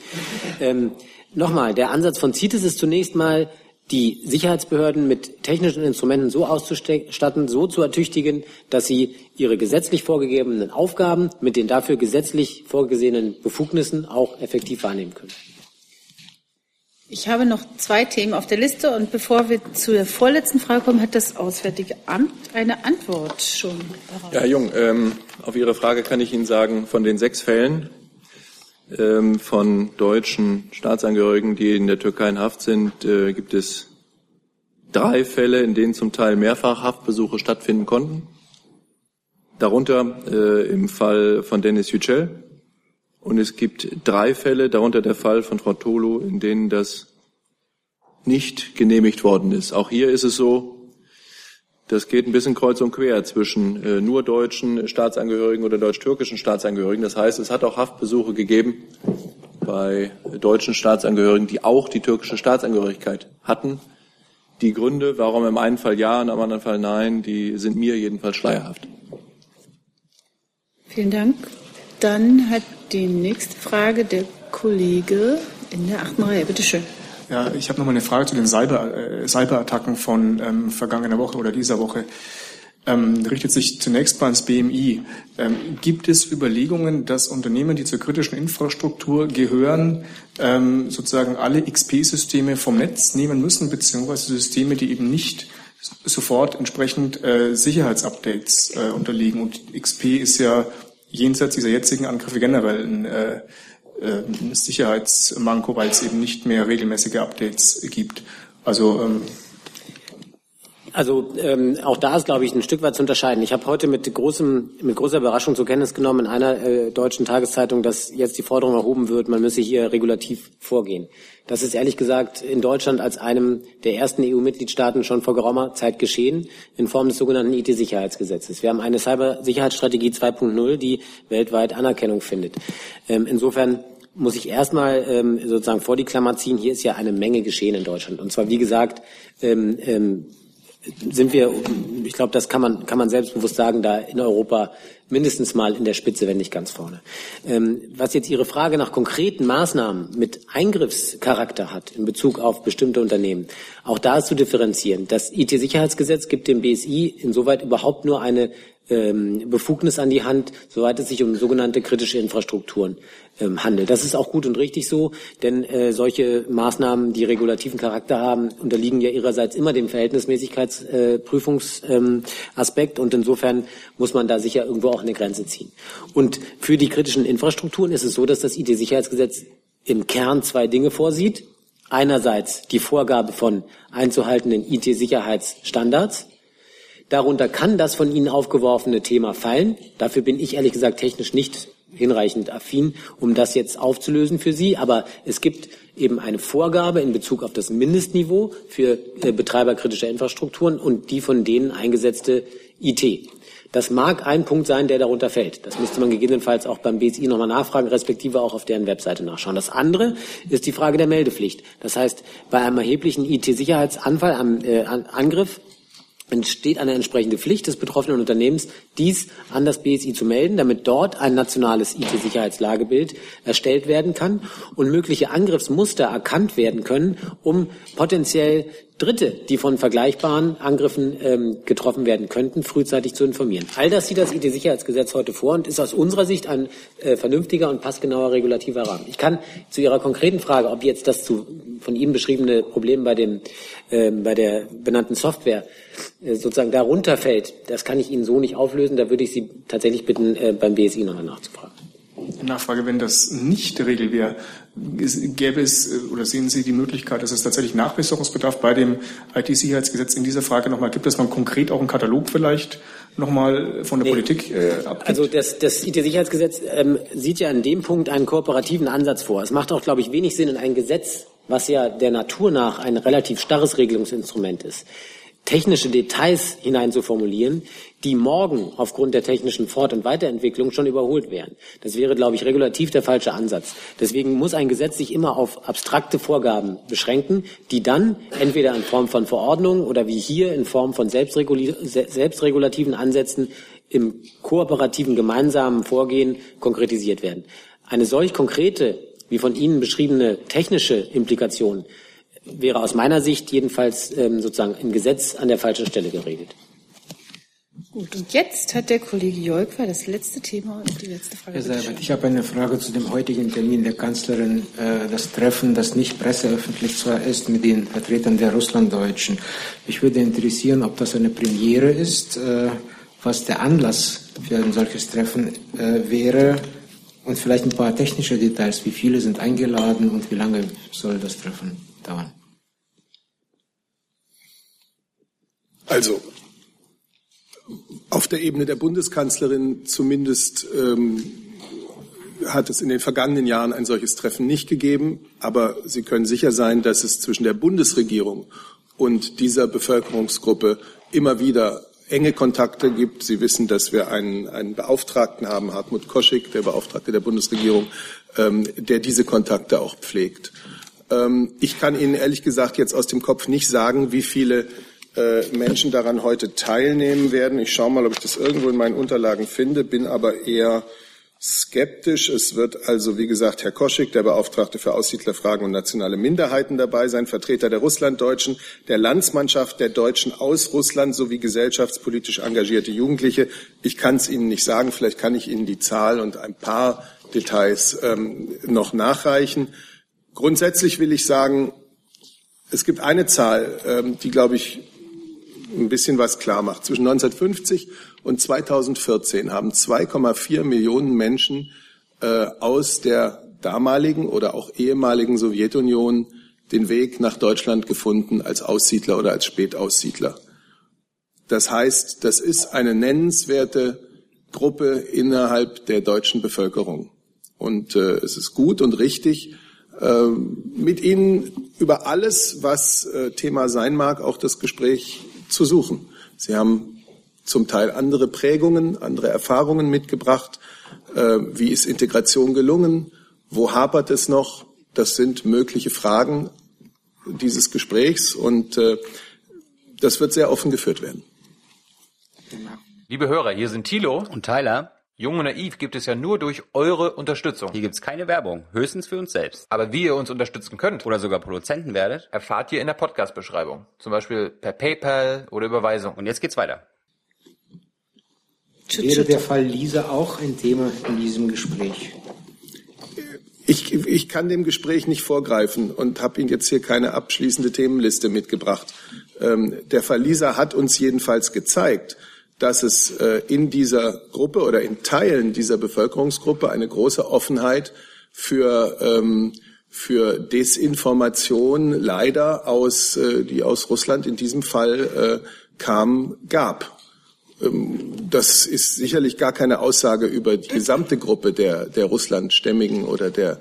Ähm, Nochmal, der Ansatz von CITES ist zunächst mal, die Sicherheitsbehörden mit technischen Instrumenten so auszustatten, so zu ertüchtigen, dass sie ihre gesetzlich vorgegebenen Aufgaben mit den dafür gesetzlich vorgesehenen Befugnissen auch effektiv wahrnehmen können. Ich habe noch zwei Themen auf der Liste und bevor wir zu der vorletzten Frage kommen, hat das Auswärtige Amt eine Antwort schon darauf. Ja, Herr Jung, ähm, auf Ihre Frage kann ich Ihnen sagen, von den sechs Fällen, ähm, von deutschen Staatsangehörigen, die in der Türkei in Haft sind, äh, gibt es drei Fälle, in denen zum Teil mehrfach Haftbesuche stattfinden konnten. Darunter äh, im Fall von Dennis Yücel. Und es gibt drei Fälle, darunter der Fall von Frau Tolo, in denen das nicht genehmigt worden ist. Auch hier ist es so, das geht ein bisschen kreuz und quer zwischen äh, nur deutschen Staatsangehörigen oder deutsch-türkischen Staatsangehörigen. Das heißt, es hat auch Haftbesuche gegeben bei deutschen Staatsangehörigen, die auch die türkische Staatsangehörigkeit hatten. Die Gründe, warum im einen Fall ja und im anderen Fall nein, die sind mir jedenfalls schleierhaft. Vielen Dank. Dann hat die nächste Frage der Kollege in der achten Reihe. Bitte schön. Ja, ich habe noch mal eine Frage zu den Cyber, äh, Cyberattacken von ähm, vergangener Woche oder dieser Woche. Ähm, richtet sich zunächst mal ans BMI. Ähm, gibt es Überlegungen, dass Unternehmen, die zur kritischen Infrastruktur gehören, ähm, sozusagen alle XP-Systeme vom Netz nehmen müssen, beziehungsweise Systeme, die eben nicht sofort entsprechend äh, Sicherheitsupdates äh, unterliegen? Und XP ist ja jenseits dieser jetzigen Angriffe generell ein äh, äh, Sicherheitsmanko, weil es eben nicht mehr regelmäßige Updates gibt. Also ähm Also ähm, auch da ist, glaube ich, ein Stück weit zu unterscheiden. Ich habe heute mit großem, mit großer Überraschung zur Kenntnis genommen in einer äh, deutschen Tageszeitung, dass jetzt die Forderung erhoben wird, man müsse hier regulativ vorgehen. Das ist ehrlich gesagt in Deutschland als einem der ersten EU-Mitgliedstaaten schon vor geraumer Zeit geschehen, in Form des sogenannten IT-Sicherheitsgesetzes. Wir haben eine Cybersicherheitsstrategie 2.0, die weltweit Anerkennung findet. Ähm, insofern muss ich erstmal ähm, sozusagen vor die Klammer ziehen, hier ist ja eine Menge geschehen in Deutschland. Und zwar, wie gesagt, ähm, ähm, sind wir, ich glaube, das kann man, kann man selbstbewusst sagen, da in Europa mindestens mal in der Spitze, wenn nicht ganz vorne. Ähm, was jetzt Ihre Frage nach konkreten Maßnahmen mit Eingriffscharakter hat in Bezug auf bestimmte Unternehmen, auch da ist zu differenzieren. Das IT-Sicherheitsgesetz gibt dem BSI insoweit überhaupt nur eine ähm, Befugnis an die Hand, soweit es sich um sogenannte kritische Infrastrukturen ähm, handelt. Das ist auch gut und richtig so, denn äh, solche Maßnahmen, die regulativen Charakter haben, unterliegen ja ihrerseits immer dem Verhältnismäßigkeitsprüfungsaspekt äh, und insofern muss man da sicher irgendwo auch eine Grenze ziehen. Und für die kritischen Infrastrukturen ist es so, dass das IT-Sicherheitsgesetz im Kern zwei Dinge vorsieht. Einerseits die Vorgabe von einzuhaltenden IT-Sicherheitsstandards Darunter kann das von Ihnen aufgeworfene Thema fallen. Dafür bin ich ehrlich gesagt technisch nicht hinreichend affin, um das jetzt aufzulösen für Sie. Aber es gibt eben eine Vorgabe in Bezug auf das Mindestniveau für äh, Betreiber kritischer Infrastrukturen und die von denen eingesetzte IT. Das mag ein Punkt sein, der darunter fällt. Das müsste man gegebenenfalls auch beim BSI nochmal nachfragen, respektive auch auf deren Webseite nachschauen. Das andere ist die Frage der Meldepflicht. Das heißt, bei einem erheblichen IT-Sicherheitsanfall, einem äh, Angriff, entsteht eine entsprechende Pflicht des betroffenen Unternehmens, dies an das BSI zu melden, damit dort ein nationales IT-Sicherheitslagebild erstellt werden kann und mögliche Angriffsmuster erkannt werden können, um potenziell Dritte, die von vergleichbaren Angriffen ähm, getroffen werden könnten, frühzeitig zu informieren. All das sieht das IT-Sicherheitsgesetz heute vor und ist aus unserer Sicht ein äh, vernünftiger und passgenauer regulativer Rahmen. Ich kann zu Ihrer konkreten Frage, ob jetzt das zu, von Ihnen beschriebene Problem bei, dem, äh, bei der benannten Software äh, sozusagen darunter fällt, das kann ich Ihnen so nicht auflösen. Da würde ich Sie tatsächlich bitten, äh, beim BSI nochmal nachzufragen. Nachfrage, wenn das nicht Regel wäre, gäbe es oder sehen Sie die Möglichkeit, dass es tatsächlich Nachbesserungsbedarf bei dem IT-Sicherheitsgesetz in dieser Frage nochmal gibt, dass man konkret auch einen Katalog vielleicht nochmal von der nee. Politik äh, abgibt? Also das, das IT-Sicherheitsgesetz ähm, sieht ja an dem Punkt einen kooperativen Ansatz vor. Es macht auch, glaube ich, wenig Sinn in ein Gesetz, was ja der Natur nach ein relativ starres Regelungsinstrument ist, technische Details hineinzuformulieren, die morgen aufgrund der technischen Fort- und Weiterentwicklung schon überholt wären. Das wäre, glaube ich, regulativ der falsche Ansatz. Deswegen muss ein Gesetz sich immer auf abstrakte Vorgaben beschränken, die dann entweder in Form von Verordnungen oder wie hier in Form von selbstregulativen Ansätzen im kooperativen gemeinsamen Vorgehen konkretisiert werden. Eine solch konkrete, wie von Ihnen beschriebene technische Implikation wäre aus meiner Sicht jedenfalls ähm, sozusagen im Gesetz an der falschen Stelle geregelt. Gut, und jetzt hat der Kollege Jolkwa das letzte Thema und die letzte Frage. Herr Seibert, ich habe eine Frage zu dem heutigen Termin der Kanzlerin. Äh, das Treffen, das nicht presseöffentlich zwar ist, mit den Vertretern der Russlanddeutschen. Mich würde interessieren, ob das eine Premiere ist, äh, was der Anlass für ein solches Treffen äh, wäre und vielleicht ein paar technische Details. Wie viele sind eingeladen und wie lange soll das Treffen dauern? Also, auf der Ebene der Bundeskanzlerin zumindest ähm, hat es in den vergangenen Jahren ein solches Treffen nicht gegeben. Aber Sie können sicher sein, dass es zwischen der Bundesregierung und dieser Bevölkerungsgruppe immer wieder enge Kontakte gibt. Sie wissen, dass wir einen, einen Beauftragten haben, Hartmut Koschik, der Beauftragte der Bundesregierung, ähm, der diese Kontakte auch pflegt. Ähm, ich kann Ihnen ehrlich gesagt jetzt aus dem Kopf nicht sagen, wie viele äh, Menschen daran heute teilnehmen werden. Ich schaue mal, ob ich das irgendwo in meinen Unterlagen finde, bin aber eher skeptisch. Es wird also, wie gesagt, Herr Koschik, der Beauftragte für Aussiedlerfragen und nationale Minderheiten dabei sein, Vertreter der Russlanddeutschen, der Landsmannschaft der Deutschen aus Russland sowie gesellschaftspolitisch engagierte Jugendliche. Ich kann es Ihnen nicht sagen, vielleicht kann ich Ihnen die Zahl und ein paar Details ähm, noch nachreichen. Grundsätzlich will ich sagen, es gibt eine Zahl, ähm, die, glaube ich, ein bisschen was klar macht. Zwischen 1950 und 2014 haben 2,4 Millionen Menschen äh, aus der damaligen oder auch ehemaligen Sowjetunion den Weg nach Deutschland gefunden als Aussiedler oder als Spätaussiedler. Das heißt, das ist eine nennenswerte Gruppe innerhalb der deutschen Bevölkerung. Und äh, es ist gut und richtig, mit Ihnen über alles, was äh, Thema sein mag, auch das Gespräch zu suchen. Sie haben zum Teil andere Prägungen, andere Erfahrungen mitgebracht. Äh, wie ist Integration gelungen? Wo hapert es noch? Das sind mögliche Fragen dieses Gesprächs und äh, das wird sehr offen geführt werden. Liebe Hörer, hier sind Thilo und Tyler. Jung und Naiv gibt es ja nur durch eure Unterstützung. Hier gibt's keine Werbung, höchstens für uns selbst. Aber wie ihr uns unterstützen könnt oder sogar Produzenten werdet, erfahrt ihr in der Podcast-Beschreibung. Zum Beispiel per PayPal oder Überweisung. Und jetzt geht's weiter. Wäre der Fall Lisa auch ein Thema in diesem Gespräch? Ich, ich kann dem Gespräch nicht vorgreifen und habe Ihnen jetzt hier keine abschließende Themenliste mitgebracht. Ähm, der Fall Lisa hat uns jedenfalls gezeigt, dass es äh, in dieser Gruppe oder in Teilen dieser Bevölkerungsgruppe eine große Offenheit für ähm, für Desinformation leider aus äh, die aus Russland in diesem Fall äh, kam gab. Ähm, das ist sicherlich gar keine Aussage über die gesamte Gruppe der der Russlandstämmigen oder der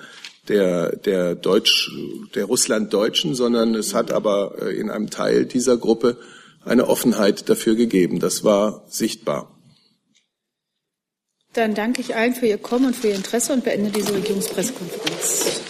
der der Deutsch der Russlanddeutschen, sondern es hat aber äh, in einem Teil dieser Gruppe eine Offenheit dafür gegeben. Das war sichtbar. Dann danke ich allen für Ihr Kommen und für Ihr Interesse und beende diese Regierungspressekonferenz.